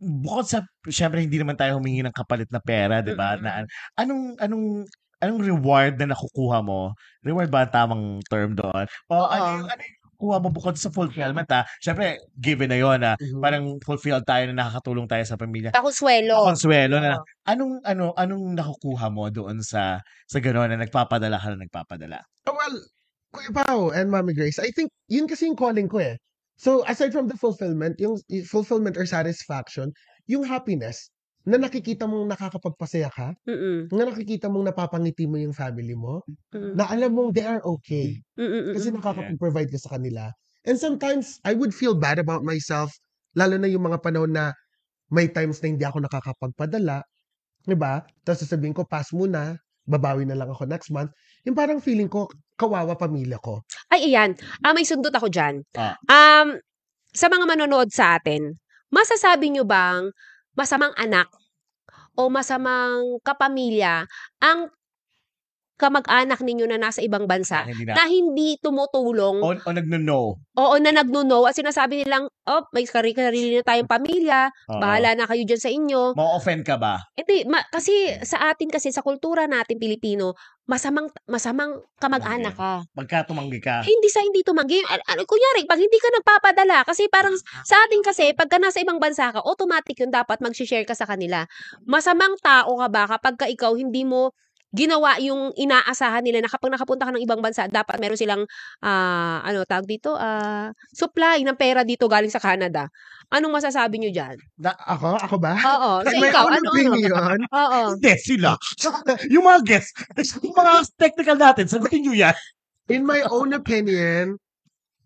bukod sa, syempre hindi naman tayo humingi ng kapalit na pera, di ba? Na, anong, anong, anong reward na nakukuha mo? Reward ba ang tamang term doon? O ano, Oo. yung, ano yung nakukuha mo bukod sa fulfillment ha? Syempre, given na yun na Mhm. parang fulfilled tayo na nakakatulong tayo sa pamilya. Kakonsuelo. Konsuelo na anong ano anong nakukuha mo doon sa sa gano'n na nagpapadala ka na nagpapadala? Oh, well, Kuya Pao and Mami Grace, I think yun kasi yung calling ko eh. So, aside from the fulfillment, yung yung fulfillment or satisfaction, yung happiness, na nakikita mong nakakapagpasaya ka, Mm-mm. na nakikita mong napapangiti mo yung family mo, Mm-mm. na alam mong they are okay. Mm-mm. Kasi nakakapag-provide ka sa kanila. And sometimes, I would feel bad about myself, lalo na yung mga panahon na may times na hindi ako nakakapagpadala, 'di ba? Tapos sasabihin ko, pass muna, babawi na lang ako next month. Yung parang feeling ko, kawawa pamilya ko. Ay, ayan. Ah, may sundot ako dyan. Ah. Um, sa mga manonood sa atin, masasabi nyo bang masamang anak o masamang kapamilya ang kamag-anak ninyo na nasa ibang bansa Ah, hindi na. na hindi tumutulong O, o nagno-no. Oo, na nagno-no at sinasabi nilang, oh, may sarili, na tayong [LAUGHS] pamilya, Oo. bahala na kayo dyan sa inyo. Ma-offend ka ba? Hindi, ma- kasi sa atin kasi, sa kultura natin Pilipino, masamang, masamang kamag-anak ka. Pagka tumanggi ka. Hindi sa hindi tumanggi. Ano, kunyari, pag hindi ka nagpapadala, kasi parang sa atin kasi, pagka nasa ibang bansa ka, automatic yun dapat mag-share ka sa kanila. Masamang tao ka ba kapag ka ikaw hindi mo ginawa yung inaasahan nila na kapag nakapunta ka ng ibang bansa, dapat meron silang, ah, ano, tawag dito, ah, supply ng pera dito galing sa Canada. Anong masasabi nyo dyan? Na, ako? Ako ba? Oo. [LAUGHS] So, My ikaw, ano, ano? opinion. Oo. [LAUGHS] Hindi, sila. [LAUGHS] yung mga guests, yung mga technical natin, sagutin nyo yan. In my own opinion,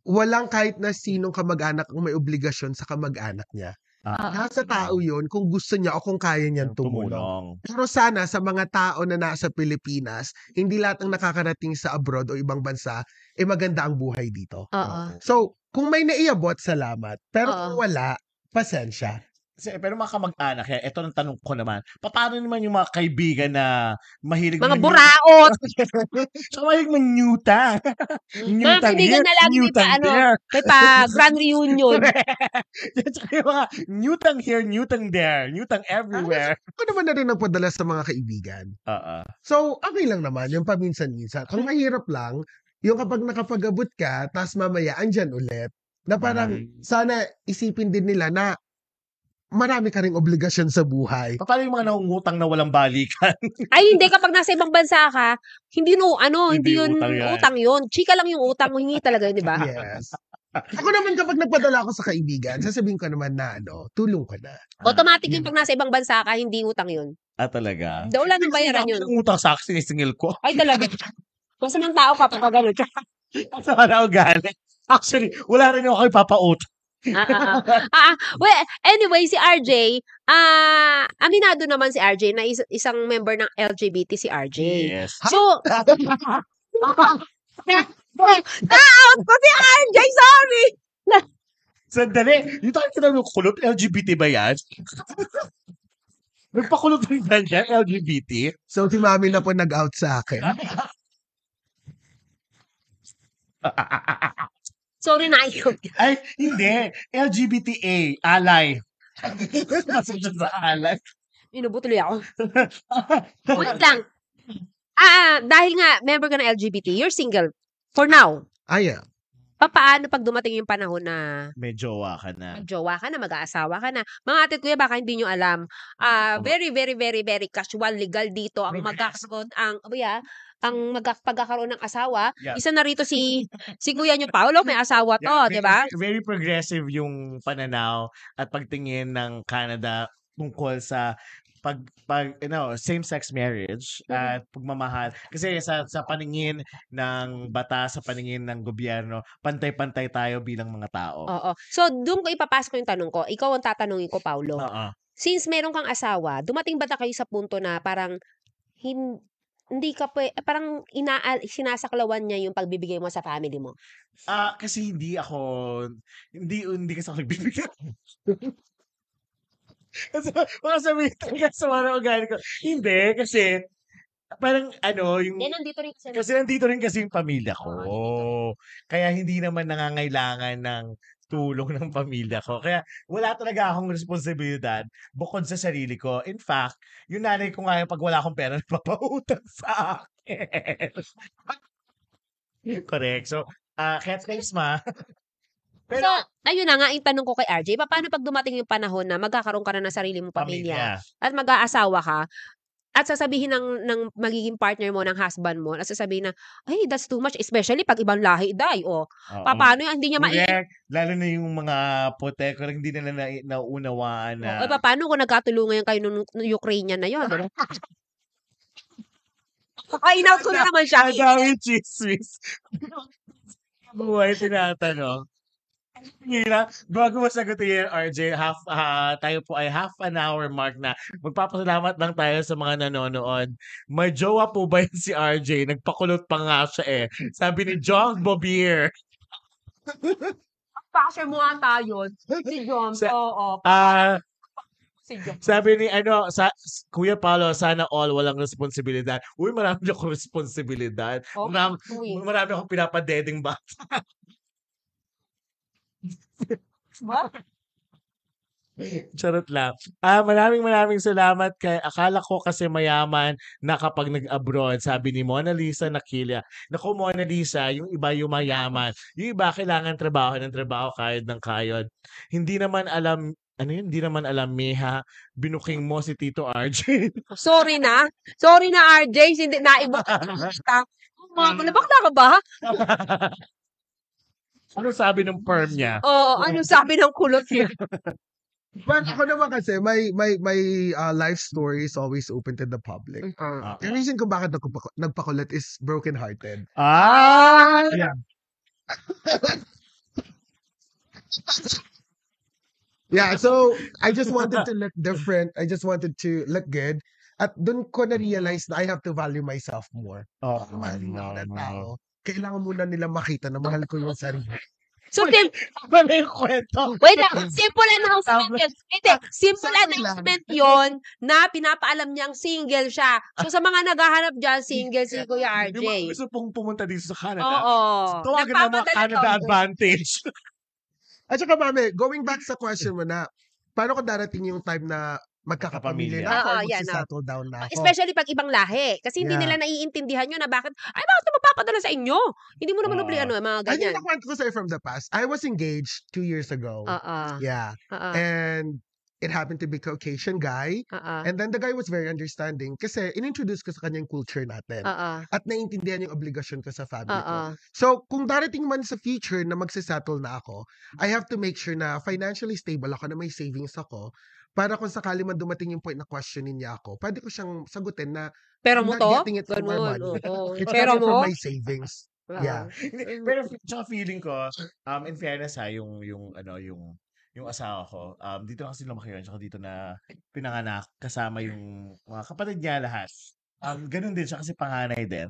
walang kahit na sinong kamag-anak ang may obligasyon sa kamag-anak niya. Ah. Nasa tao yon kung gusto niya o kung kaya niyang tumulong. Tumulong. Pero sana sa mga tao na nasa Pilipinas, hindi lahat ng nakakarating sa abroad o ibang bansa, eh maganda ang buhay dito. Oo. So, kung may naiabot, salamat. Pero Oo. kung wala, pasensya. Kasi, pero mga kamag-anak, yan, ito ang tanong ko naman. Paano naman yung mga kaibigan na mahilig Mga man- buraot. [LAUGHS] Saka mahilig manyuta. Mga kaibigan na lagi may pa, ano, may pa grand reunion. [LAUGHS] Saka yung mga newtang here, newtang there, newtang everywhere. Ako naman na rin nagpadala sa mga kaibigan. Oo. So, okay lang naman, yung paminsan-minsan. Ang mahirap lang, yung kapag nakapag-abot ka, tapos mamaya, andyan ulit. Na parang, Ay. sana isipin din nila na marami ka ring obligasyon sa buhay. Paano yung mga nangungutang na walang balikan? [LAUGHS] Ay, hindi. Kapag nasa ibang bansa ka, hindi no, ano, Hindi hindi, yun utang utang, yan. yun. Chika lang yung utang, hingi talaga yun, di ba? Yes. Ako naman kapag nagpadala ako sa kaibigan, sasabihin ko naman na ano, tulong ko na. Automatic yung pag nasa ibang bansa ka, hindi utang yun. Ah, talaga? Hindi, wala nang bayaran yun. Ang utang sa akin, sinisingil ko. Ay, talaga. Kung ng tao ka, pag gano'n. [LAUGHS] Sa na ugali. Actually, wala rin ako kay papaut. ah, ah, ah. Ah, well, anyway, si RJ, ah, aminado naman si RJ na is- isang member ng LGBT si RJ. Yes. So, [LAUGHS] na-out ko si RJ, sorry! Sandali, yung tayo tinanong kulot, LGBT ba yan? Nagpakulot rin ba siya, LGBT? So, si mami na po nag-out sa akin. [LAUGHS] Sorry na ikaw. Ay, hindi. LGBTA. Masok [LAUGHS] siya sa alay. Inubutuloy ako. [LAUGHS] Wait lang. Ah, dahil nga member ka ng LGBT, you're single for now. Aya. Pa- Paano pag dumating yung panahon na May jowa ka na. magjowa ka na, mag-aasawa ka na. Mga ate at kuya, baka hindi nyo alam. Ah, very, very, very, very casual, legal dito ang magkakaroon, ang, kuya, ang mag- pagkakaroon ng asawa. Yeah. Isa na rito si, [LAUGHS] si kuya nyo, Paolo, may asawa to, Yeah, di ba? very- progressive yung pananaw at pagtingin ng Canada tungkol sa pag pag you know, same-sex marriage Mhm. at pagmamahal kasi sa sa paningin ng bata sa paningin ng gobyerno pantay-pantay tayo bilang mga tao. Oo. So, doon ko ipapasok yung tanong ko. Ikaw ang tatanungin ko, Paulo. Oo. Since meron kang asawa, dumating ba na kayo sa punto na parang hin- hindi ka pwe, parang ina sinasaklawan niya yung pagbibigay mo sa family mo. Ah, kasi hindi ako hindi hindi kasi ako nagbibigay. [LAUGHS] kasi baka sabihin talaga sa mga ugali ko. Hindi, kasi parang ano, yung Then, nandito rin kasi. Kasi nandito rin kasi yung pamilya ko. Oo, Kaya hindi naman nangangailangan ng tulong ng pamilya ko. Kaya wala talaga akong responsibilidad bukod sa sarili ko. In fact, yung nanay ko nga yung pag wala akong pera, [LAUGHS] nagpapautang sa akin. [LAUGHS] Correct. So, uh, kaya thanks ma. [LAUGHS] So, Pero, ayun na nga, yung tanong ko kay RJ, pa- paano pag dumating yung panahon na magkakaroon ka na ng sarili mong pamilya, pamilya. at mag-aasawa ka, at sasabihin ng, ng magiging partner mo, ng husband mo, at sasabihin na, ay, that's too much, especially pag ibang lahi, day, o, pa- paano yan, hindi niya mai- Correct. Lalo na yung mga puti, ko hindi nila na, nauunawaan na. O, pa- paano kung nagkatulungan kayo nung, nung Ukrainian na yun, diba? [LAUGHS] Ay, out ko na naman siya. Ang dami chismis. [LAUGHS] Buhay tinatanong. Mira, bago mo sagutin yan, RJ, half, ah, tayo po ay half an hour mark na. Magpapasalamat lang tayo sa mga nanonood. May jowa po ba yun si RJ? Nagpakulot pa nga siya eh. Sabi ni John Bobier. Passion mo ata yun. Si John. Sa- Oo. Ah, Si John. sabi ni ano, sa Kuya Paolo, sana all walang responsibilidad. Uy, marami akong responsibilidad. Oh, Marami, uy. marami akong pinapadeding ba? [LAUGHS] [LAUGHS] Ba? Charot lang. Ah, maraming maraming salamat kay akala ko kasi mayaman na kapag nag-abroad, sabi ni Mona Lisa Nakilya. Naku, Mona Lisa, yung iba yung mayaman. Yung iba kailangan trabaho ng trabaho kayod ng kayod. Hindi naman alam ano yun? Hindi naman alam, Miha. Binuking mo si Tito RJ. [LAUGHS] Sorry na. Sorry na, RJ. Hindi na iba kita. [LAUGHS] Mga nabakla ka ba? Ano sabi ng perm niya? Oo, ano sabi ng kulot niya? [LAUGHS] But ako naman kasi, my, my, my uh, life story is always open to the public. Ah. The reason kung bakit nagpako- nagpakulat is broken-hearted. Ah! Yeah, so I just wanted to look different. I just wanted to look good. At doon ko na-realize na I have to value myself more. Oh, Mahal mo na tao. Kailangan muna nila makita na mahal ko yung sarili. So, sim- Ano yung kwento? wait lang. Simple announcement yun. Hindi, simple announcement yon na pinapaalam niyang single siya. So, sa mga naghahanap dyan, single si Kuya Yung mga RJ. gusto pong pumunta dito sa Canada. Oo. Tawagan na mga Canada. Advantage. [LAUGHS] At saka mami, going back sa question mo na, paano ko darating yung time na magkakapamilya Kapamilya. na ako or yan, magsisettle down na ako? Especially pag ibang lahi. Kasi hindi Yeah. nila naiintindihan yun na bakit, ay, bakit mapapadala sa inyo? Hindi mo naman Oo. ubli, ano, mga ganyan. nakwento ko sa'yo from the past. I was engaged two years ago. Oo. Yeah. Oo. And it happened to be Caucasian guy. Oo. And then the guy was very understanding kasi in-introduce ko sa kanya yung culture natin. Oo. At naiintindihan yung obligasyon ko sa family Oo. ko. So, kung darating man sa future na magsisettle na ako, I have to make sure na financially stable ako, na may savings ako, para kung sakali man dumating yung point na questionin niya ako, pwede ko siyang sagutin na Pero mo to? getting it from my money. oo. [LAUGHS] it's Pero coming from mo? my savings. Oo. Yeah. Pero tsaka feeling ko, um, in fairness ha, yung, yung, ano, yung, yung asawa ko, um, dito na kasi lumaki yun, tsaka dito na pinanganak, kasama yung mga kapatid niya lahat. Um, ganun din siya kasi panganay din.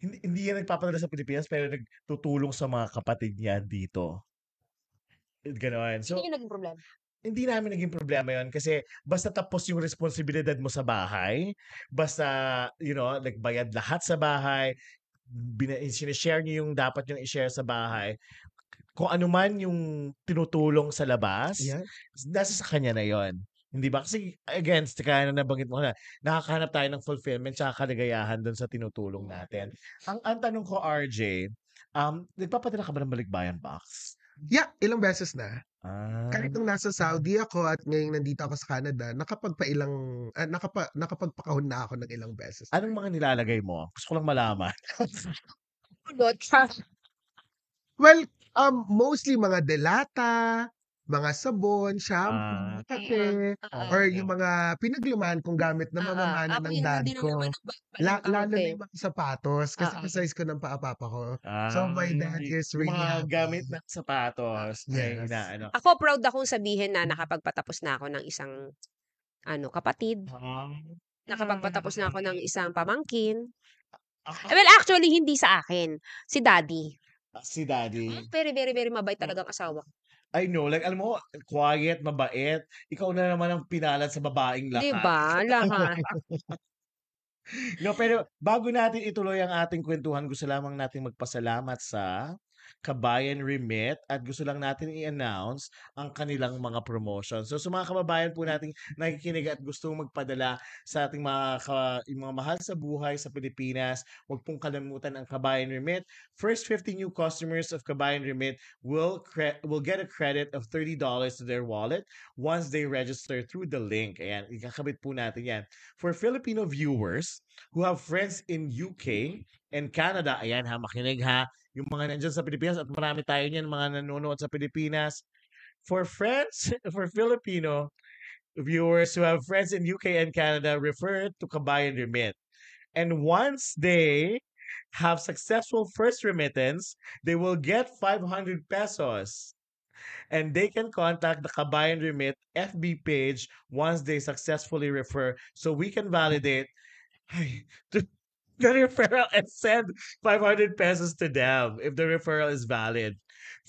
Hindi, hindi yan nagpapadala sa Pilipinas, pero nagtutulong sa mga kapatid niya dito. Ganon. So, Hindi yung naging problema. Hindi namin naging problema yon kasi basta tapos yung responsibilidad mo sa bahay, basta, you know, nagbayad lahat sa bahay, bina, sinishare nyo yung dapat yung i-share sa bahay, kung ano man yung tinutulong sa labas, Yeah. nasa sa kanya na yon Hindi ba? Kasi, again, kaya na nabanggit mo na, nakakahanap tayo ng fulfillment tsaka kaligayahan doon sa tinutulong natin. Ang, ang tanong ko, RJ, um, nagpapadala ka ba ng balikbayan box? Yeah, ilang beses na. Ah. Kahit nung nasa Saudi ako at ngayong nandito ako sa Canada, nakapagpailang, ah, nakapa, nakapagpakahon na ako ng ilang beses. Anong mga nilalagay mo? Gusto ko lang malaman. Well, um, mostly mga delata, mga sabon, Ah. shampoo, kape, Oo. or yung mga pinaglumaan kong gamit na Oo. mamamana ng dad ko. La- ang lalo na yung mga sapatos kasi Oo. size ko ng paapapa ko. Ah, So, my dad is really Mga happy. gamit na sapatos. Yes. Yes. Na, ano. Ako proud akong sabihin na nakapagpatapos na ako ng isang ano kapatid. Ah. Nakapagpatapos na ako ng isang pamangkin. Ako- Eh, Well, actually, hindi sa akin. Si daddy. si daddy. Very, very, very mabait talagang asawa. ko. I know, like, alam mo, quiet, mabait. Ikaw na naman ang pinalad sa babaeng lahat. Di ba? Lahat. [LAUGHS] No, pero bago natin ituloy ang ating kwentuhan, gusto lamang natin magpasalamat sa Kabayan Remit at gusto lang natin i-announce ang kanilang mga promotion. So sa mga kababayan po nating nakikinig at gustong magpadala sa ating mga, ka, mga mahal sa buhay sa Pilipinas, huwag pong kalimutan ang Kabayan Remit. First 50 new customers of Kabayan Remit will cre- will get a credit of $30 to their wallet once they register through the link. Ayan, ikakabit po natin yan. For Filipino viewers who have friends in UK and Canada, ayan ha, makinig ha, yung mga nandyan sa Pilipinas at marami tayo niyan, mga nanonood sa Pilipinas. For friends, [LAUGHS] for Filipino viewers who have friends in UK and Canada, refer to Kabayan Remit. And once they have successful first remittance, they will get 500 pesos. And they can contact the Kabayan Remit FB page once they successfully refer so we can validate [LAUGHS] the, the referral and send 500 pesos to them if the referral is valid.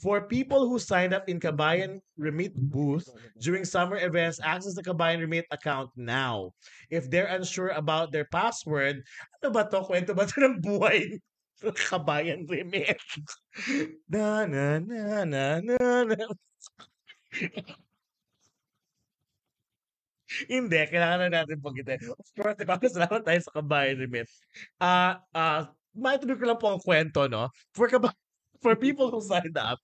For people who signed up in Kabayan Remit booth during summer events, access the Kabayan Remit account now. If they're unsure about their password, ano ba to? Kwento ba to ng buhay? Kabayan Remit. [LAUGHS] na na na na na na. Hindi, kailangan na natin pagkitin. Of course, di ba? [LAUGHS] Salamat tayo sa Kabayan Remit. Ah, ah, maituloy ko lang po ang kwento, no? For, kaba- [LAUGHS] for people who signed up,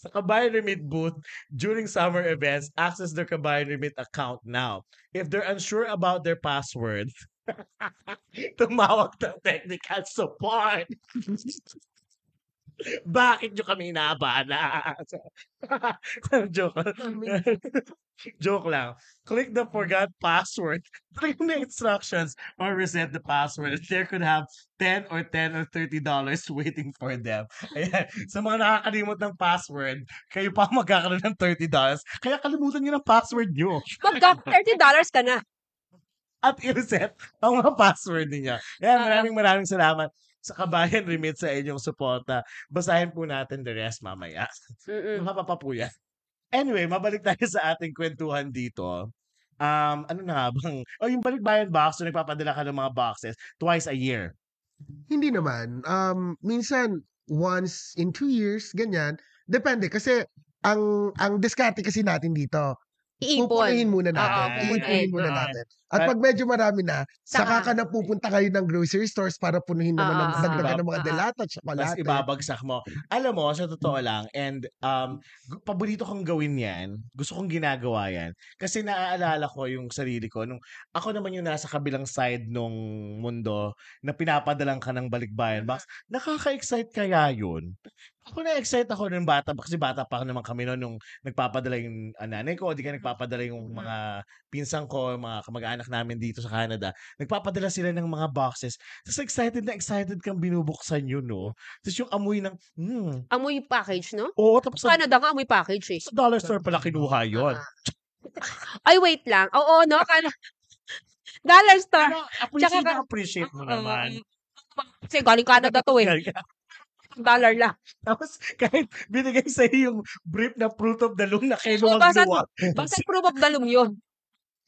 sa Kabayan Remit booth during summer events, access their Kabayan Remit account now. If they're unsure about their password, [LAUGHS] tumawag ng technical support. Bakit nyo kami inaabala? Joke. [LAUGHS] Joke lang. Click the forgot password. [LAUGHS] Click the instructions or reset the password. [LAUGHS] There could have 10 or 10 or 30 dollars waiting for them. Ayan. Sa mga nakakalimot ng password, kayo pa magkakaroon ng 30 dollars. Kaya kalimutan nyo ng password nyo. Magka $30 ka na. At i-reset ang mga password niya. Yan, maraming maraming salamat sa Kabayan Remit sa inyong suporta. Basahin po natin the rest mamaya. Mm-mm. Anyway, mabalik tayo sa ating kwentuhan dito. Um, ano na nga bang, oh, yung balikbayan box, so nagpapadala ka ng mga boxes twice a year. Hindi naman. Um, minsan, once in two years, ganyan. Depende kasi ang ang diskarte kasi natin dito, Iipon. pupunuhin muna natin. Iipunin pupunuhin. muna natin. At pag medyo marami na, saka Saka. ka na pupunta kayo ng grocery stores para punuhin naman ng Ah, dagdagan ng mga ah, delata at Tapos tsokolate. ibabagsak mo. Alam mo, sa totoo lang, and um, paborito kong gawin yan. Gusto kong ginagawa yan. Kasi naaalala ko yung sarili ko. Nung ako naman yung nasa kabilang side nung mundo na pinapadalang ka ng balikbayan box. Nakaka-excite kaya yun? Ako na-excite ako ng bata kasi bata pa naman kami noon nung nagpapadala yung ah, nanay ko, di ka nagpapadala yung mga pinsang ko, yung mga kamag-anak namin dito sa Canada. Nagpapadala sila ng mga boxes. Tapos excited na excited kang binubuksan yun, no? Tapos yung amoy ng, hmm, Amoy package, no? oo, tapos sa, Canada nga, amoy package eh. sa dollar store pala kinuha yun. Ah. Ay, wait lang. Oo, no? Kana... [LAUGHS] Dollar store. Pero appreciate Tsaka na appreciate mo naman. Kasi galing Canada to eh. Dollar lang. [LAUGHS] Tapos kahit binigay sa'yo yung brief na fruit of the loom na kinuha basta- luwa. [LAUGHS] Basta proof of the loom yun.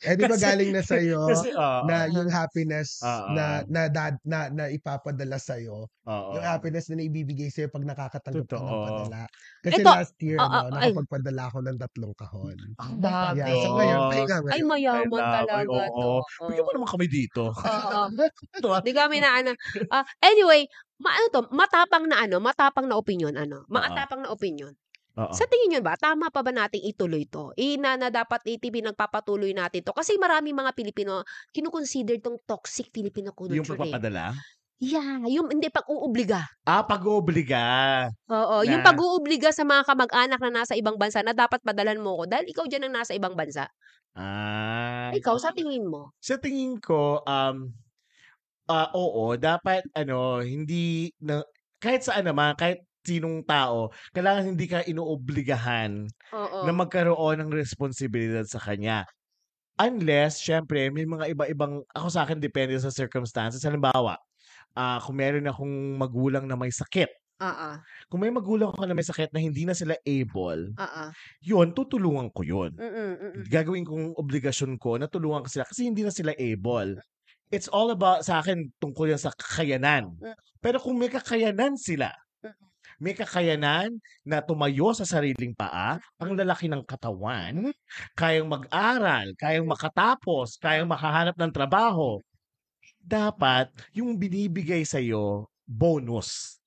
Eh di ba Kasi- galing na sa'yo [LAUGHS] Kasi, oo. na yung happiness Oo. na na, dad, na na ipapadala sa'yo, Oo. yung happiness na naibibigay sa'yo pag nakakatanggap ka ng padala. Kasi Ito, last year, ah, ano, ah, ay. nakapagpadala ako ng tatlong kahon. Ang Dami. Yeah, so ngayon, Ay, ngayon. mayaman Ay, talaga Ay, oo. to. Bigyan mo naman kami dito. Oo. Ito, ah. Di kami na ano. Ah, anyway, ma ano to, matapang na ano, matapang na opinion ano. Matapang na opinion. Oo. Sa tingin niyo ba, tama pa ba nating ituloy to? Ina na dapat itv nagpapatuloy natin to. Kasi maraming mga Pilipino, kinukonsider tong toxic Filipino culture Yung eh. pagpapadala? Yeah, yung hindi pag-uubliga. Ah, pag-oobliga. Oo, yung Na- pag-uubliga sa mga kamag-anak na nasa ibang bansa na dapat padalan mo ko dahil ikaw dyan ang nasa ibang bansa. Ah. Ikaw, sa tingin mo? Sa tingin ko, um, ah, oo, dapat, ano, hindi, na, kahit saan naman, kahit sinong tao, kailangan hindi ka inuobligahan Oo. na magkaroon ng responsibilidad sa kanya. Unless, syempre, may mga iba-ibang, ako sa akin, depende sa circumstances. Halimbawa, ah kung meron akong magulang na may sakit, Oo. kung may magulang ako na may sakit na hindi na sila able, Oo. yun, tutulungan ko yun. Mm-mm, mm-mm. Gagawin kong obligasyon ko na tulungan ko sila kasi hindi na sila able. It's all about, sa akin, tungkol yan sa kakayanan. Mm. Pero kung may kakayanan sila, Mm. may kakayanan na tumayo sa sariling paa, ang lalaki ng katawan, kayang mag-aral, kayang makatapos, kayang makahanap ng trabaho, dapat yung binibigay sa'yo, bonus.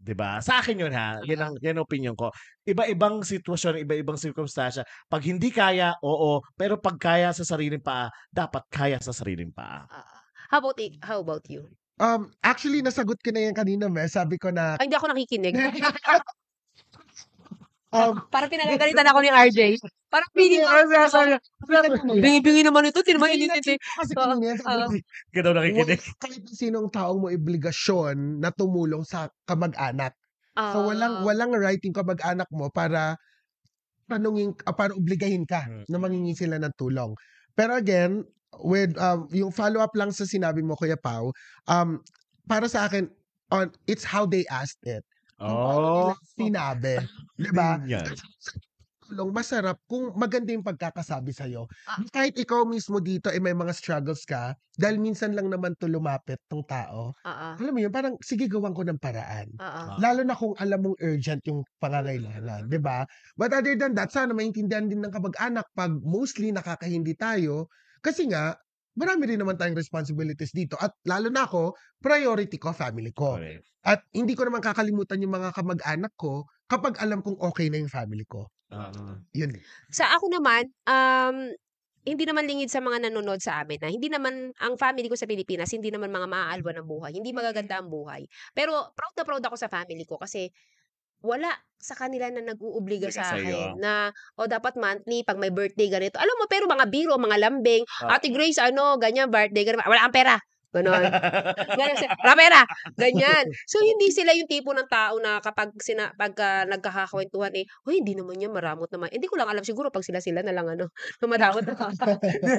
Mm. 'Di ba? Sa akin 'yun ha. Yan ang yan ang opinion ko. Iba-ibang sitwasyon, iba-ibang sirkumstansya. Pag hindi kaya, oo, pero pag kaya sa sariling paa, dapat kaya sa sariling paa. Ah. How about it? How about you? Um, actually, nasagot ko na yan kanina, me. Sabi ko na, Ay, hindi ako nakikinig. [LAUGHS] [LAUGHS] um, [LAUGHS] Parang pinagagalitan ako ni RJ. Parang feeling ko. Bingi-bingi naman ito. Hindi naman inintindi. kasi Oo, kanina. Ikaw daw nakikinig. kahit sinong taong mo obligasyon na tumulong sa kamag-anak. So walang Ah. walang right yung kamag-anak mo para tanungin ah, para obligahin ka Mm. na mangingi sila ng tulong. Pero again, with um, yung follow-up lang sa sinabi mo, Kuya Pao, um, para sa akin, on, it's how they asked it. Oh. sinabi. Diba? Yan. tulong, masarap kung maganda yung pagkakasabi sa'yo. Ah. Kahit ikaw mismo dito ay may mga struggles ka, dahil minsan lang naman to lumapit tong tao. Oo. Alam mo yun, parang sige gawan ko ng paraan. Oo. Lalo na kung alam mong urgent yung pangangailangan, di ba? But other than that, sana maintindihan din ng kamag-anak pag mostly nakakahindi tayo. Kasi nga, marami rin naman tayong responsibilities dito. At lalo na ako, priority ko, family ko. Correct. At hindi ko naman kakalimutan yung mga kamag-anak ko kapag alam kong okay na yung family ko. Oo. Yun. Sa ako naman, um, hindi naman lingid sa mga nanonood sa amin na hindi naman ang family ko sa Pilipinas, hindi naman mga maaalwa ng buhay. Hindi magaganda ang buhay. Pero proud na proud ako sa family ko kasi wala sa kanila na nag-uubliga sa Sa'yo. akin na o dapat monthly pag may birthday ganito. Alam mo pero mga biro, mga lambing, Ah. Ate Grace ano, ganyan birthday, ganyan. Wala kang pera. Ganon. [LAUGHS] Ganyan siya, "Wala pera. Ganyan. So, hindi sila yung tipo ng tao na kapag sina, pagka nagkakakwentuhan eh, Hoy, hindi naman yan, maramot naman. Hindi ko lang alam, siguro pag sila-sila na lang, ano, na maramot na.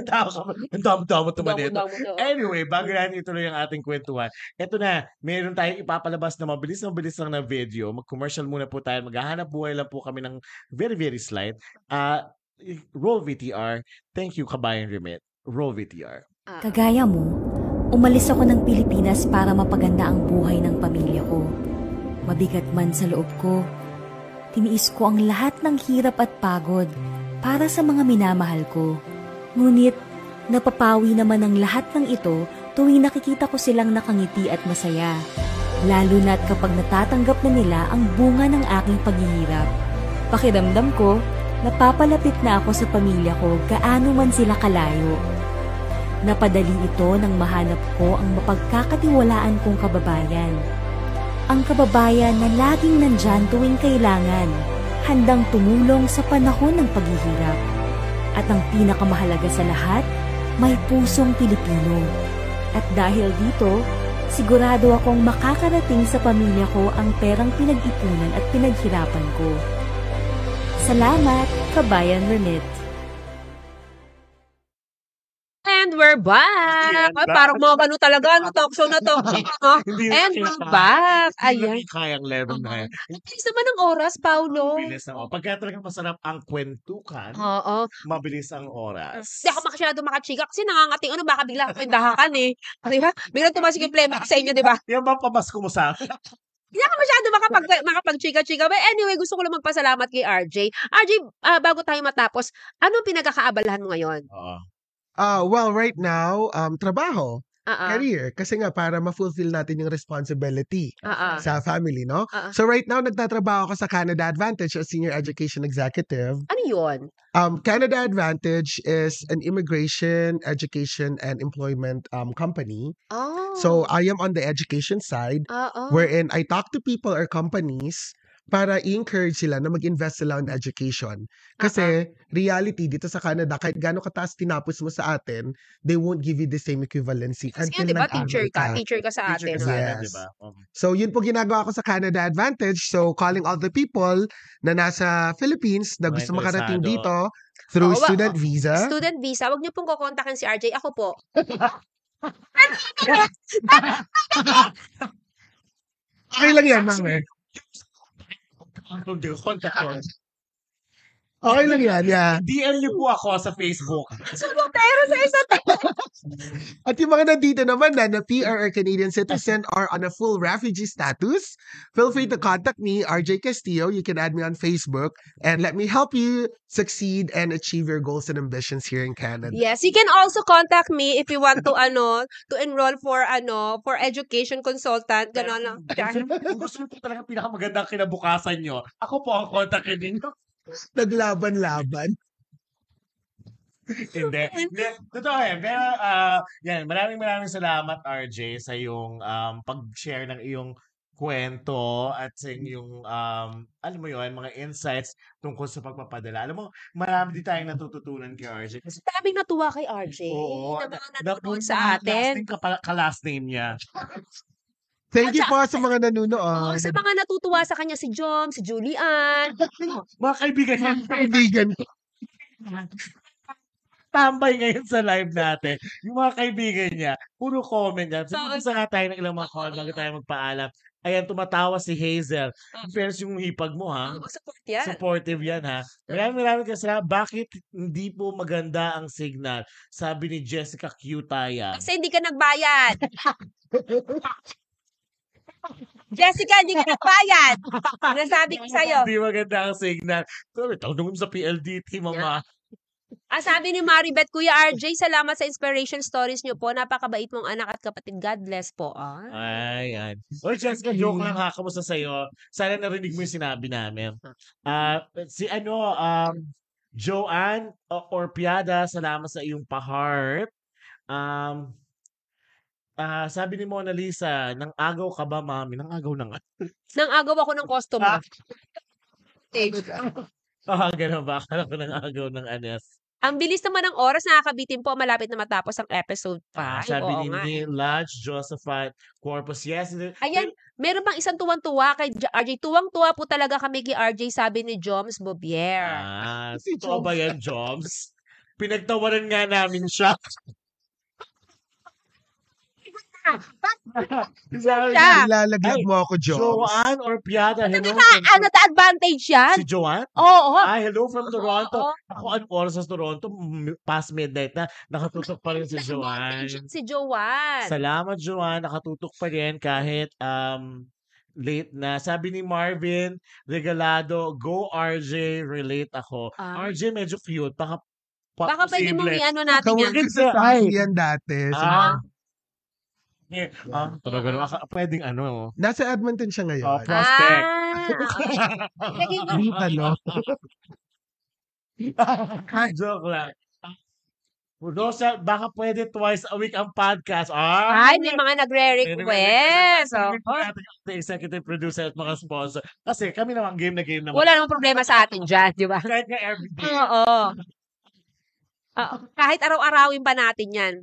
Tao [LAUGHS] ka? Ang damo-damo naman ito. Damot-damot na. Anyway, bago natin ituloy ang ating kwentuhan, eto na, meron tayong ipapalabas na mabilis na mabilis lang na video. Mag-commercial muna po tayo. Maghahanap buhay lang po kami ng very, very slight. Ah, roll VTR. Thank you, Kabayan Remit. Roll VTR. Kagaya mo, umalis ako ng Pilipinas para mapaganda ang buhay ng pamilya ko. Mabigat man sa loob ko, tiniis ko ang lahat ng hirap at pagod para sa mga minamahal ko. Ngunit, napapawi naman ang lahat ng ito tuwing nakikita ko silang nakangiti at masaya. Lalo na't kapag natatanggap na nila ang bunga ng aking paghihirap. Pakiramdam ko, napapalapit na ako sa pamilya ko gaano man sila kalayo. Napadali ito nang mahanap ko ang mapagkakatiwalaan kong kababayan. Ang kababayan na laging nandyan tuwing kailangan, handang tumulong sa panahon ng paghihirap. At ang pinakamahalaga sa lahat, may pusong Pilipino. At dahil dito, sigurado akong makakarating sa pamilya ko ang perang pinag-ipunan at pinaghirapan ko. Salamat, Kabayan Renit. And we're back! Ay, parang mga ano talaga, ano, talk show na to. [LAUGHS] Hindi And we're back! Hindi Ayan. na kayang level na yan. Bilis naman ng oras, Paulo. Mabilis na. oh. Pagka talagang masarap ang kwentukan, Oo. mabilis ang oras. Hindi ako masyado makachika kasi nangangating ano, baka bigla ako dahakan eh. Di ba? Bigla tumasik yung phlegm sa inyo, di ba? Yan ba pamasko mo sa akin? Hindi ako masyado makapag, makapag-chika-chika. But anyway, gusto ko lang magpasalamat kay RJ. RJ, ah, bago tayo matapos, anong pinagkakaabalahan mo ngayon? Oo. Ah, well, right now, um, trabaho, Ah, ah. career. Kasi nga, para ma-fulfill natin yung responsibility ah. sa family, no? Ah. So right now, nagtatrabaho ako sa Canada Advantage as Senior Education Executive. Ano yun? Um, Canada Advantage is an immigration, education, and employment um, company. Oh. So I am on the education side, Oo. wherein I talk to people or companies para i-encourage sila na mag-invest sila in education. Kasi reality dito sa Canada, kahit gaano kataas tinapos mo sa atin, they won't give you the same equivalency Kasi until yun, di ba, nag-aral teacher ka. ka. Teacher ka sa Teacher atin. ka sana, Yes. di ba? Okay. So, yun po ginagawa ko sa Canada Advantage. So, calling all the people na nasa Philippines na gusto makarating interesado. dito through wa- student visa. Student visa, wag niyo pong kukontakin si RJ. Ako po. [LAUGHS] Okay lang yan, ma'am. eh. Hindi ko kontak. Okay lang yan, yeah. DM niyo po ako sa Facebook. Subotero sa isa't [LAUGHS] At yung mga nandito naman na na PR or Canadian citizen or on a full refugee status, feel free to contact me, RJ Castillo. You can add me on Facebook and let me help you succeed and achieve your goals and ambitions here in Canada. Yes, you can also contact me if you want to ano, to enroll for ano, for education consultant, ganon lang. Kung gusto niyo po talaga pinakamagandang kinabukasan niyo, ako po ang kontakin ninyo. Naglaban-laban. [LAUGHS] Hindi. [LAUGHS] Hindi. Totoo yan. Pero, ah, yan. Maraming maraming salamat, RJ, sa iyong um, pag-share ng iyong kwento at sa iyong, um, alam mo yun, mga insights tungkol sa pagpapadala. Alam mo, marami din tayong natututunan kay RJ. Kasi, Daming natuwa kay RJ. oo, na mga na- sa atin. Last name ka, pa- ka last name niya. [LAUGHS] Thank you po sa mga Oo, nanonood. sa mga natutuwa sa kanya si Jom, si Julian. Mga kaibigan niya, Kaibigan tambay ngayon sa live natin. Yung mga kaibigan niya, puro comment yan. So, So, isa nga tayo ng ilang mga call bago tayo magpaalam. Ayan, tumatawa si Hazel. Pero yung hipag mo, ha? Oo, support yan. Supportive yan, ha? Maraming maraming kasi bakit hindi po maganda ang signal? Sabi ni Jessica Cutaya. Kasi hindi ka nagbayad. [LAUGHS] Jessica, hindi ka nagbayad. Nasabi ko sa'yo. Hindi maganda ang signal. Sabi, tanong mo sa PLDT, mama. Ah, sabi ni Maribeth, Kuya RJ, salamat sa inspiration stories niyo po. Napakabait mong anak at kapatid. God bless po. Ah. Ayan. Oy, Jessica, joke lang ha. Kamusta sa'yo? Sana narinig mo yung sinabi namin. Ah, si ano, um, Joanne Orpiada, salamat sa iyong pa-heart. Um, ah, sabi ni Mona Lisa, nang agaw ka ba, mami? Nang agaw na nga. [LAUGHS] Nang agaw ako ng customer. [LAUGHS] Ah, ganun ba? Akala ko nang agaw ng anes. Ang bilis naman ng oras, nakakabitin po. Malapit na matapos ang episode Ah, 5. sabi Oo ni nga. Neil Lodge, Josephat Corpus. Yes. Ayan, meron pang isang tuwang-tuwa kay J- RJ. Tuwang-tuwa po talaga kami kay RJ, sabi ni Joms Bobier. Ah, [LAUGHS] Si totoo ba yan, Joms? Pinagtawaran nga namin siya. [LAUGHS] Siya. Ilalaglag mo ako, Jones. Joanne or Piada, hello. Naka, ano, ta-advantage yan? Si Joanne? Oo. Ay, hello from Toronto. Ako, anong oras sa Toronto? Past midnight na. Nakatutok pa rin si Joanne. Si Joanne. Salamat, Joanne. Nakatutok pa rin kahit um, late na. Sabi ni Marvin, regalado, go RJ, relate ako. Ah. RJ medyo cute. Baka, pa, Baka pwede posible. i-ano natin yan. Kawork sa yan dati. So, Ah. Eh, ah, talaga naman. Pwedeng ano. Nasa Edmonton siya Oh, ngayon. prospect. Ah. [LAUGHS] Hindi ano. [LAUGHS] Joke lang. Rosa, baka pwede twice a week ang podcast. Ah, Ay, may mga nagre-request. Ang executive producer at mga sponsor. Kasi kami naman game na game naman. Wala namang problema sa atin dyan, di ba? Kahit nga everyday. Oo. Oo. Kahit araw-arawin pa natin yan.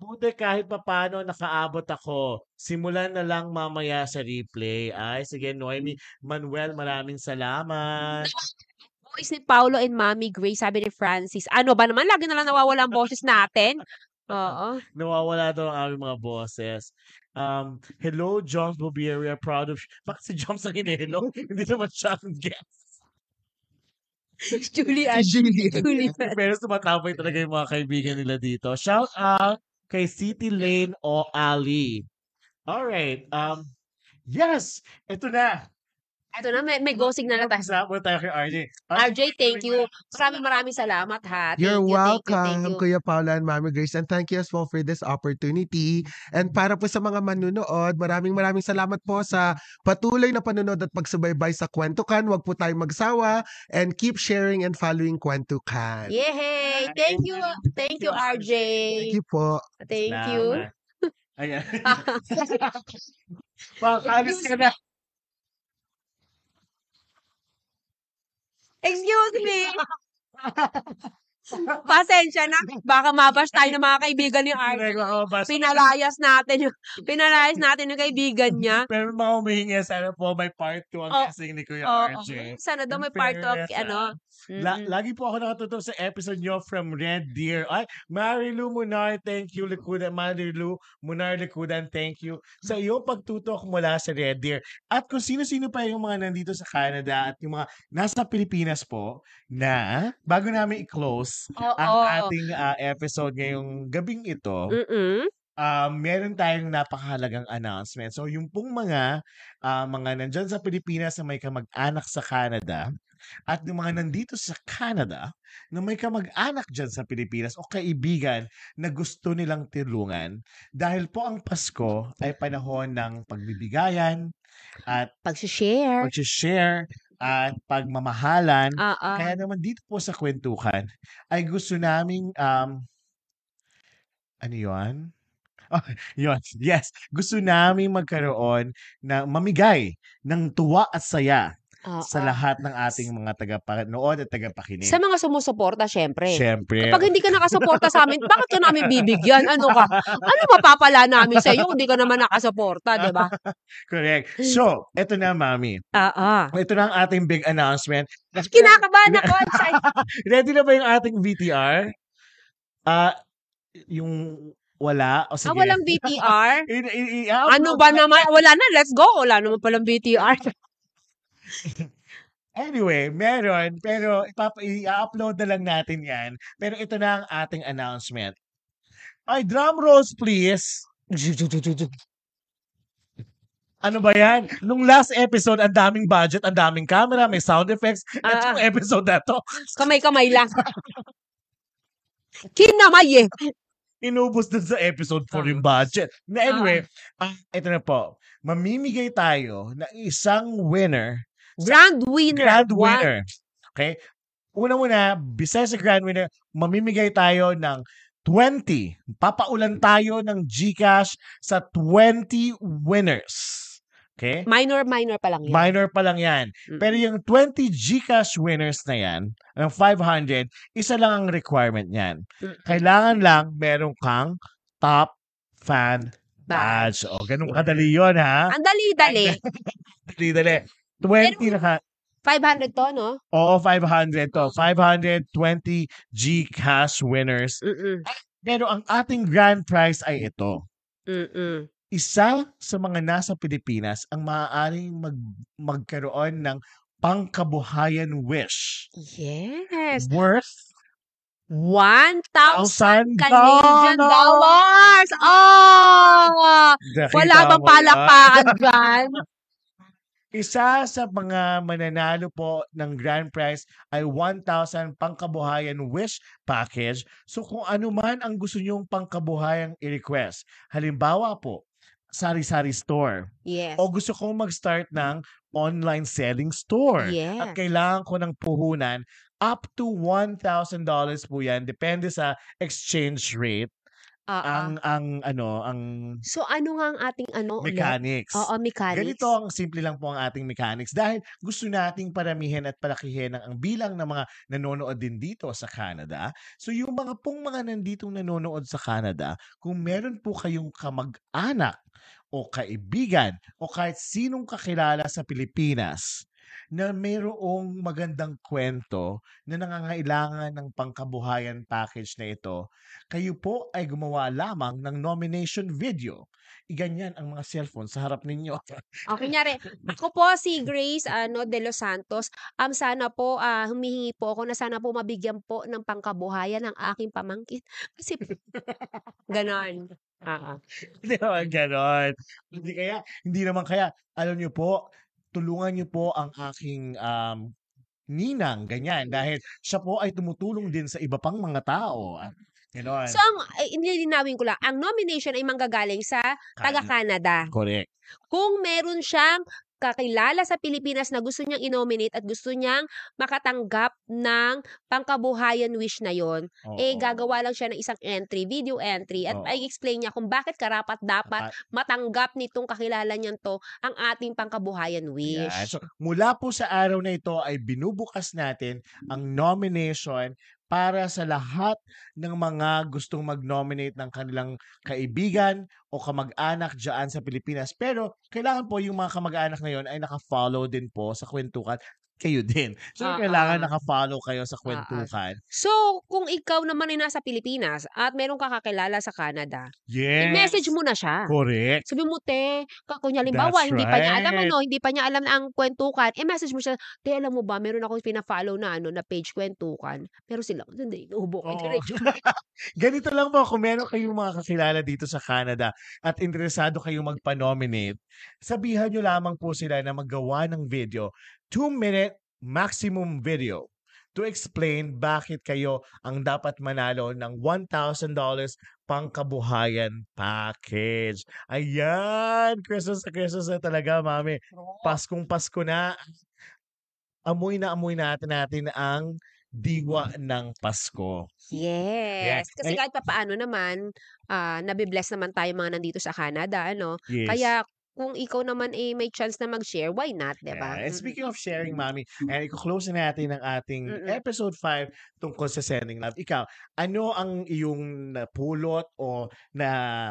Buti kahit papano nakaabot ako. Simulan na lang mamaya sa replay. Ay, sige, Noemi. Manuel, maraming salamat. [LAUGHS] Voice ni Paulo and Mommy Grace, sabi ni Francis. Ano ba naman? Lagi na lang nawawala ang boses natin. [LAUGHS] Oo. Nawawala daw ang aming mga boses. Um, hello, Joms are proud of... Bakit si Joms ang hinelo? [LAUGHS] Hindi naman siya ang guest. [LAUGHS] Julian. Si Julian. Julian. [LAUGHS] Pero tumatapay talaga yung mga kaibigan nila dito. Shout out kay City Lane o Ali. Alright. Um, yes! Ito na. Ito na, may, may go signal na tayo. Kasama tayo kay RJ. RJ, thank you. Maraming maraming salamat ha. Thank You're you, thank you, welcome, thank you. Kuya Paula and Mami Grace. And thank you as well for this opportunity. And para po sa mga manunood, maraming maraming salamat po sa patuloy na panunood at pagsubaybay sa Kwentukan. Huwag po tayong magsawa and keep sharing and following Kwentukan. Yay! Thank you. Thank you, RJ. Thank you po. Thank you. Ayan. [LAUGHS] [LAUGHS] Makakalis ka na. Excuse me. [LAUGHS] [LAUGHS] Pasensya na. Baka mabash tayo ng mga kaibigan ni. Nagkakabas. Pinalayas natin yung, pinalayas natin yung kaibigan niya. [LAUGHS] Pero mga humihingi, sana po may part 2 ang Oh, kasing ni Kuya Oo. RJ. Sana daw may part of, fairness, ano. La- mm-mm. lagi po ako nakatutok sa episode nyo from Red Deer. Ay, Marilu Munar, thank you, Likudan. Marilu Munar Likudan, thank you sa iyong pagtutok mula sa Red Deer. At kung sino-sino pa yung mga nandito sa Canada at yung mga nasa Pilipinas po na bago namin i-close Oo. ang ating ah, episode ngayong gabing ito, Mm-mm. um, meron tayong napakahalagang announcement. So, yung pong mga, ah, mga nandyan sa Pilipinas na may kamag-anak sa Canada, at yung mga nandito sa Canada na may kamag-anak dyan sa Pilipinas o kaibigan na gusto nilang tulungan dahil po ang Pasko ay panahon ng pagbibigayan at Pag-share. pag-share at pagmamahalan. Oo. Kaya naman dito po sa kwentuhan ay gusto naming um, ano yun? Oh, [LAUGHS] yun. Yes. Gusto namin magkaroon na mamigay ng tuwa at saya sa lahat ng ating mga tagapanood at tagapakinig. Sa mga sumusuporta, syempre. Siyempre. Kapag hindi ka nakasuporta sa amin, bakit ka namin bibigyan? Ano ka? Ano mapapala namin sa iyo kung hindi ka naman nakasuporta, di ba? [LAUGHS] Correct. So, eto na, Mami. Oo. Ito na ang ating big announcement. Kinakabahan ako. [LAUGHS] Ready na ba yung ating VTR? Ah, yung wala? O sige. Ah, walang BTR? [LAUGHS] I- i- i- i-upload Ano ba na- naman? Wala na, let's go. Wala naman palang BTR. [LAUGHS] Anyway, meron. Pero ipapa- i-upload na lang natin yan. Pero ito na ang ating announcement. Ay, drum rolls please. [LAUGHS] Ano ba yan? Nung last episode, ang daming budget, ang daming camera, may sound effects. Itong Ah. episode na to, Kamay-kamay lang. [LAUGHS] Kinamay eh. inubos dun sa episode 4 yung budget. Na anyway, ah, ito na po. Mamimigay tayo ng isang winner Grand winner. Grand winner. Okay? Una-una, besides sa grand winner, mamimigay tayo ng 20. Papaulan tayo ng GCash sa 20 winners. Okay? Minor, minor pa lang yun. Minor pa lang yan. Mm. Pero yung 20 GCash winners na yan, ng 500, isa lang ang requirement niyan. Mm. Kailangan lang meron kang top fan Badge. badge. O, ganun kadali yun, ha? Ang dali-dali. [LAUGHS] Dali, dali. 20 na ka. 500 to, no? Oo, 500 to. 520 Gcash winners. Mm-mm. Pero ang ating grand prize ay ito. Mm-mm. Isa sa mga nasa Pilipinas ang maaaring mag, magkaroon ng pangkabuhayan wish Yes. worth 1,000 1,000 Canadian dollars! Oh! Nakita Wala bang palakpakan dyan? Isa sa mga mananalo po ng grand prize ay 1,000 pangkabuhayan wish package. So kung ano man ang gusto nyong pangkabuhayang i-request. Halimbawa po, sari-sari store. Yes. O gusto kong mag-start ng online selling store. At Yes. kailangan ko ng puhunan up to $1,000 po yan. Depende sa exchange rate. Oo. Ang, ang, ano, ang So, ano nga ang ating ano mechanics. Oo, mechanics. Ganito ang simple lang po ang ating mechanics dahil gusto nating paramihin at palakihin ang, ang bilang ng mga nanonood din dito sa Canada. So yung mga pong mga nanditong nanonood sa Canada, kung meron po kayong kamag-anak o kaibigan o kahit sinong kakilala sa Pilipinas na mayroong magandang kwento na nangangailangan ng pangkabuhayan package na ito, kayo po ay gumawa lamang ng nomination video. Iganyan ang mga cellphone sa harap ninyo. O, [LAUGHS] kunyari, ako po si Grace ano, de Los Santos. Um, sana po, ah, humihingi po ako na sana po mabigyan po ng pangkabuhayan ng aking pamangkin. [LAUGHS] Kasi, ganon. Oo. [LAUGHS] Hindi naman ganon. Hindi kaya, hindi naman kaya, alam niyo po, tulungan niyo po ang aking um, ninang, ganyan. Dahil siya po ay tumutulong din sa iba pang mga tao. Ah, Ganon. So, ang, inilinawin ko lang, ang nomination ay manggagaling sa taga-Canada. Correct. Kung meron siyang kakilala sa Pilipinas na gusto niyang i-nominate at gusto niyang makatanggap ng pangkabuhayan wish na yon, eh Oo. gagawa lang siya ng isang entry, video entry at Oo. ay explain niya kung bakit karapat dapat matanggap nitong kakilala niyan to ang ating pangkabuhayan wish. Yan. So, mula po sa araw na ito ay binubukas natin ang nomination para sa lahat ng mga gustong mag-nominate ng kanilang kaibigan o kamag-anak dyan sa Pilipinas. Pero kailangan po yung mga kamag-anak na yon ay naka-follow din po sa kwentukan. Kayo din. So, Ah, kailangan ah. naka-follow kayo sa kwentukan. So, kung ikaw naman ay nasa Pilipinas at meron ka kakilala sa Canada, Yes. i-message mo na siya. Correct. Sabi mo, te, ka- kunya halimbawa, That's hindi pa niya alam right. ano, hindi pa niya alam na ang kwentukan, i-message mo siya, te, alam mo ba, meron akong pina-follow na ano, na page kwentukan. Pero sila, hindi, inuubo ko. Oo. [LAUGHS] Ganito lang po, kung meron kayong mga kakilala dito sa Canada at interesado kayong magpa-nominate, sabihan nyo lamang po sila na maggawa ng video, 2-minute maximum video to explain bakit kayo ang dapat manalo ng $1,000 pangkabuhayan package. Ayan! Christmas na Christmas na talaga, mami. Paskong Pasko na. Amoy na amoy natin natin ang diwa ng Pasko. Yes. Kasi Ay- kahit pa paano naman, ah nabibless naman tayo mga nandito sa Canada, ano. Yes. Kaya kung ikaw naman, eh, may chance na mag-share, why not, 'di ba? Yeah. And Mm. speaking of sharing, Mami, and iko-close na natin ang ating Mm. episode 5 tungkol sa sending love. Ikaw, ano ang iyong napulot o na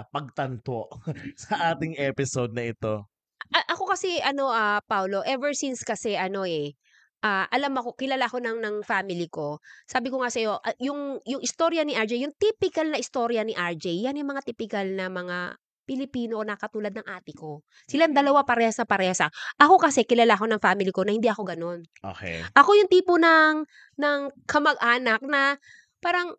pagtanto [LAUGHS] sa ating episode na ito? A ako kasi ano, ah, Paolo, ever since kasi ano, eh, ah, alam ako kilala ko ng ng family ko. Sabi ko nga sa'yo, ah, yung yung istorya ni RJ, yung typical na istorya ni RJ, yan yung mga typical na mga Pilipino na katulad ng ate ko. Silang dalawa parehas na parehas, ah. Ako kasi kilala ko ng family ko na hindi ako gano'n. Okay. Ako yung tipo ng ng kamag-anak na parang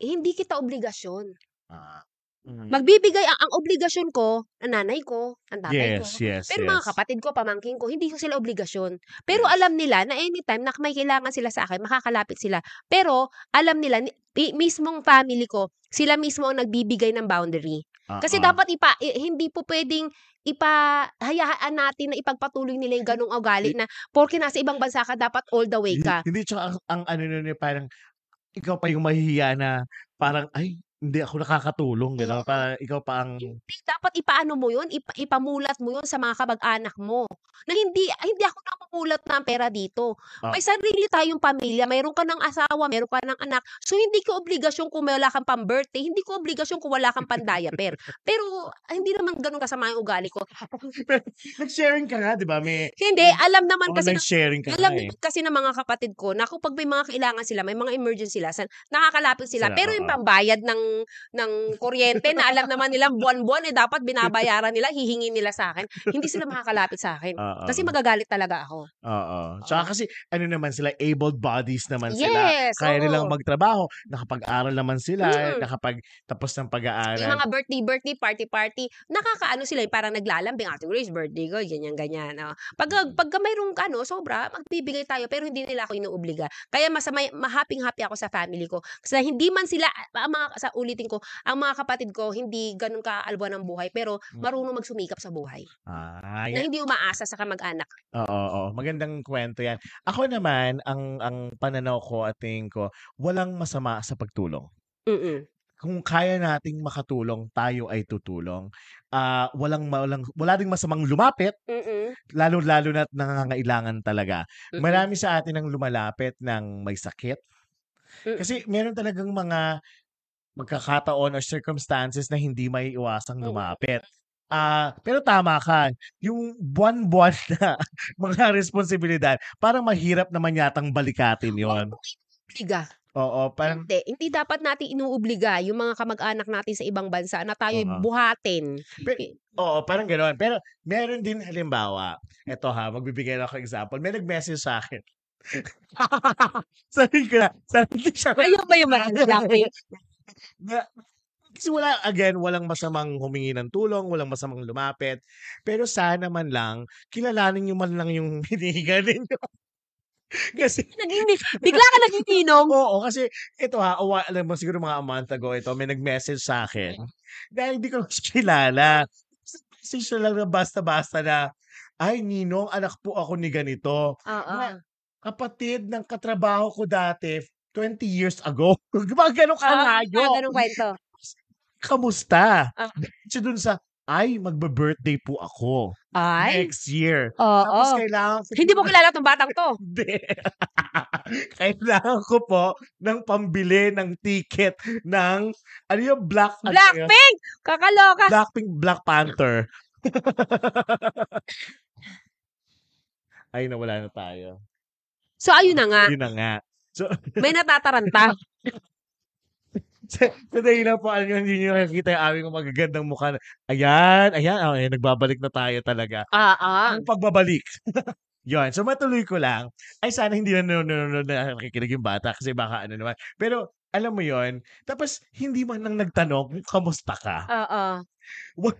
hindi kita obligasyon. Ah, mm. Magbibigay ang ang obligasyon ko, ang nanay ko, ang tatay ko. Yes, yes, Pero mga yes. kapatid ko, pamangkin ko, hindi ko sila obligasyon. Pero Yes. alam nila na anytime na may kailangan sila sa akin, makakalapit sila. Pero alam nila, mismong family ko, sila mismo ang nagbibigay ng boundary. Kasi Oo. dapat ipa, i- hindi po pwedeng ipahayaan natin na ipagpatuloy nila yung ganong ugali na porke nasa ibang bansa ka, dapat all the way Hindi, ka. hindi tsaka ang, ang ano nun eh, parang ikaw pa yung mahihiya na parang ay hindi ako nakakatulong gano'n. Oo. Parang ikaw pa ang Hindi, dapat ipaano mo yun, ipa, ipamulat mo yun sa mga kamag-anak mo. Na hindi, ay, hindi ako namumulat ng pera dito. Ah. May sarili tayong pamilya, mayroon ka ng asawa, mayroon ka ng anak. So, hindi ko obligasyon kung wala kang pang-birthday, hindi ko obligasyon kung wala kang pan-diaper. Pero, ay, hindi naman ganun kasama yung ugali ko. [LAUGHS] nag-sharing ka nga, di ba? May Hindi, alam naman oh, kasi ng nag-sharing ka alam eh. kasi ng mga kapatid ko na kapag may mga kailangan sila, may mga emergency sila, san- nakakalapit sila. Sila, Pero yung pambayad ng ng kuryente na alam naman nila buwan-buwan eh dapat binabayaran nila, hihingi nila sa akin. Hindi sila makakalapit sa akin. Oo. Kasi magagalit talaga ako. Oo. Tsaka kasi ano naman sila, able bodies naman sila. Yes, Kaya nilang oo. magtrabaho. Nakapag-aral naman sila. Mm. Nakapag-tapos ng Yung pag-aaral. mga birthday, birthday, party, party, nakakaano sila, eh, parang naglalambing, Ate Grace, birthday ko, ganyan, ganyan. Oh. Pag, pagka mayroong ano, sobra, magbibigay tayo, pero hindi nila ako inuobliga. Kaya masama, mahaping-happy ako sa family ko. Kasi hindi man sila, ang mga, sa ulitin ko, ang mga kapatid ko, hindi ganun kaalbuan ng buhay, pero marunong magsumikap sa buhay. Ah, Na yan. hindi umaasa sa kamag-anak. Oo, oo. Magandang kwento yan. Ako naman, ang ang pananaw ko at tingin ko, walang masama sa pagtulong. Mm-mm. Kung kaya nating makatulong, tayo ay tutulong. Ah, walang, walang wala ding masamang lumapit, Mm-mm. lalo-lalo na nangangailangan talaga. Mm-mm. Marami sa atin ang lumalapit ng may sakit. Mm. Kasi meron talagang mga magkakataon or circumstances na hindi may iwasang lumapit. Ah, pero tama ka. Yung buwan-buwan [LAUGHS] na mga responsibilidad, parang mahirap naman yatang balikatin yon. Obliga. Oo, parang Hindi. Hindi dapat natin inuobliga yung mga kamag-anak natin sa ibang bansa na tayo Oo. buhatin. Oo, parang gano'n. Pero meron din halimbawa, eto ha, magbibigay ako example. May nag-message sa akin. [LAUGHS] [LAUGHS] sabi ko na, sabi ko siya. Ayun ba yung marami na, kasi wala, again, walang masamang humingi ng tulong, walang masamang lumapit. Pero sana man lang, kilalanin nyo man lang yung [LAUGHS] hinihiga ninyo. kasi, Naging, bigla ka naging ninong. oo, kasi ito ha, awa, alam mo, siguro mga a month ago ito, may nag-message sa akin. Dahil hindi ko siya kilala. Message na lang na basta-basta na, ay, Ninong, anak po ako ni ganito. Oo. Na, kapatid ng katrabaho ko dati, 20 years ago. [LAUGHS] Mga ganun Ah, kalayo. ah, ganung kwento. Kamusta? Ah. Diretso dun sa, ay, magbe-birthday po ako Ay. next year. Oo. Tapos kailangan ko Hindi mo kilala tong batang to. [LAUGHS] Hindi. [LAUGHS] kailangan ko po ng pambili ng ticket ng, ano yung Black, ano yun? Blackpink! Kakaloka. Blackpink Black Panther. ay, nawala na tayo. So, ayun na nga. Yun na nga. So, [LAUGHS] May natataranta. sa, sa dahilan po, alam nyo, hindi nyo nakikita yung aming magagandang mukha. na- Ayan, ayan, oh, ayan, nagbabalik na tayo talaga. Ah, ah. Ang pagbabalik. [LAUGHS] Yun. So, matuloy ko lang. Ay, sana hindi na nanonood na nakikinig yung bata kasi baka ano naman. Pero, alam mo yon Tapos, hindi man lang nagtanong kamusta ka. Oo. Wal-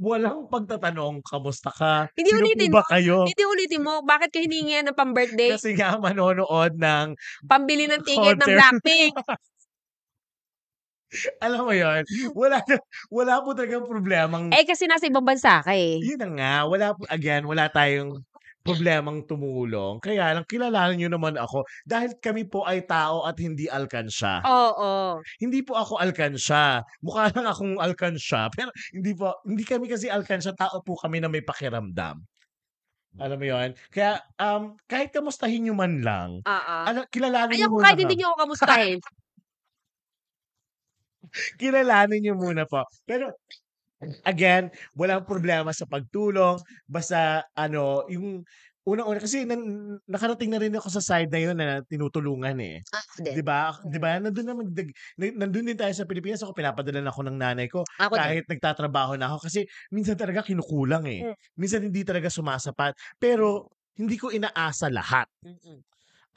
Walang pagtatanong, kamusta ka? Hindi Sino ulitin ba kayo? Hindi ulitin mo, bakit ka hiningi ng pang-birthday? Kasi nga manonood ng, Pambili ng ticket ng. Blackpink. [LAUGHS] alam mo yon wala, wala po talagang problemang Eh, kasi nasa ibang bansa ka eh. Yun na nga, wala po, again, wala tayong problemang tumulong. Kaya lang kilalanin niyo naman ako dahil kami po ay tao at hindi alkansya. Oo. Hindi po ako alkansya. Mukha lang akong alkansya, [LAUGHS] pero hindi po hindi kami kasi alkansya, tao po kami na may pakiramdam. Alam mo 'yon? Kaya, um, kahit kamustahin niyo man lang, Oo. ano kilalanin ako muna kahit hindi ka niyo ako kamustahin. [LAUGHS] kilalanin niyo muna po. Pero again, walang problema sa pagtulong, basta ano, yung unang-una kasi nan nakarating na rin ako sa side na 'yun na tinutulungan, eh. Ako 'Di din. ba? 'Di Mm. ba nandun naman dag na nandun din tayo sa Pilipinas, ako pinapadala ako ng nanay ko Ako din. kahit nagtatrabaho na ako kasi minsan talaga kinukulang, eh. Hmm. Minsan hindi talaga sumasapat, pero hindi ko inaasa lahat. Mm.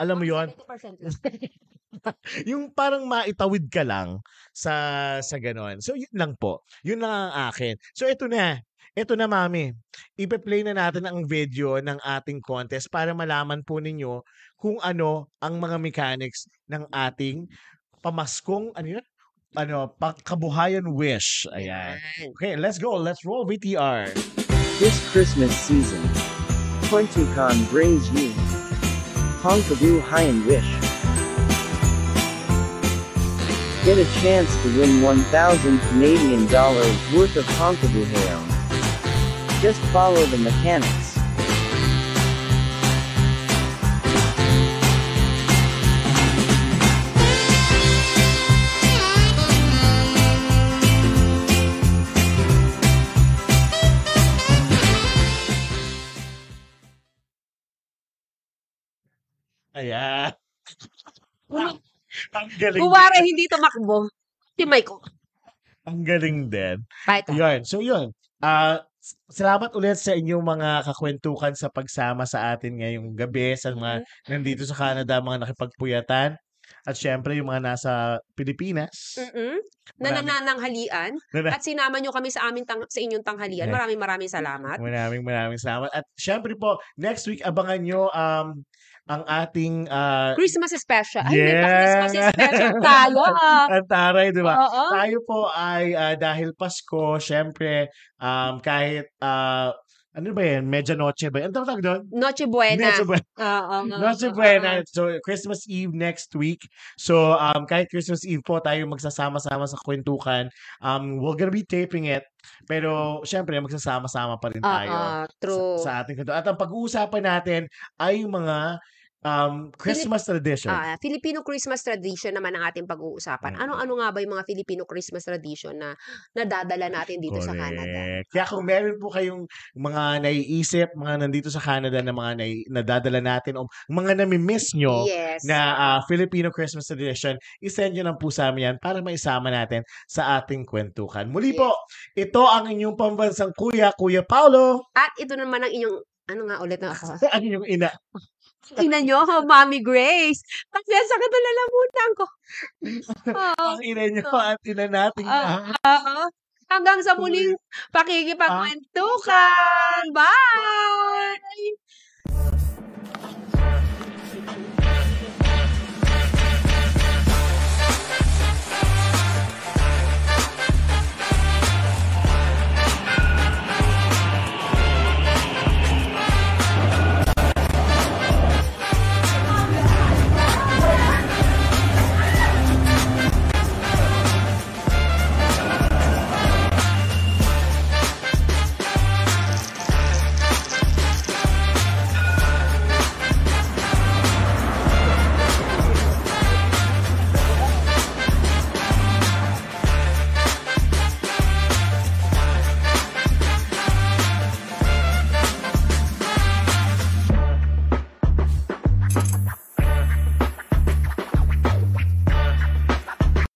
Alam mo Mga 'yun? 70% lang. [LAUGHS] [LAUGHS] Yung parang maitawid ka lang sa sa gano'n. So, yun lang po. Yun lang ang akin. So, eto na. Eto na, mami. Ipe-play na natin ang video ng ating contest para malaman po ninyo kung ano ang mga mechanics ng ating pamaskong ano yun? Ano, pa kabuhayan wish. Ayan. Yan. Okay, let's go. Let's roll VTR. This Christmas season, Quentucon brings you and Wish. Get a chance to win 1,000 Canadian dollars worth of Honkaboo Hail. Just follow the mechanics. Ayan. Ah. Ang galing. Kuwari hindi tumakbo. Timay ko. Ang galing din. Kahit Yun. So yun. S- salamat ulit sa inyong mga kakwentuhan sa pagsama sa atin ngayong gabi sa mga nandito sa Canada, mga nakipagpuyatan. At syempre yung mga nasa Pilipinas. Mm. Na nanananghalian Na- na- at sinama niyo kami sa aming tang- sa inyong tanghalian. Maraming maraming salamat. Maraming maraming salamat. At syempre po, next week abangan nyo um, ang ating uh, Christmas special. Ay, may Yeah. pa-Christmas special tayo. ah. ang taray, di ba? Oo. Tayo po ay ah, dahil Pasko, syempre, um, kahit ah, ano ba yan? Medianoche ba yan? Ano tawag doon? Noche Buena. Noche Buena. Oo, oo, Noche Buena. So, Christmas Eve next week. So, um, kahit Christmas Eve po tayo magsasama-sama sa kwentukan. Um, we're gonna be taping it. Pero, syempre, magsasama-sama pa rin tayo Oo, sa, true. sa ating kwentuhan. At ang pag-uusapan natin ay yung mga um, Christmas tradition. Ah, Filipino Christmas tradition naman ang ating pag-uusapan. Mm. Ano-ano nga ba yung mga Filipino Christmas tradition na nadadala natin dito sa Canada? Correct. Kaya kung meron po kayong mga naiisip, mga nandito sa Canada na mga nai- nadadala natin o mga nami-miss nyo Yes. na ah, Filipino Christmas tradition, isend nyo lang po sa amin yan para maisama natin sa ating kwentuhan. Muli po, ito ang inyong pambansang kuya, Kuya Paulo. At ito naman ang inyong ano nga ulit na ako. [LAUGHS] ang inyong ina. Tingnan nyo, Mami Grace. Sakit na lalamunan ko. [LAUGHS] Oo. Ang ina nyo at ina nating Ah, lahat. Oo. Hanggang sa muling pakikipagkwentukan. Bye!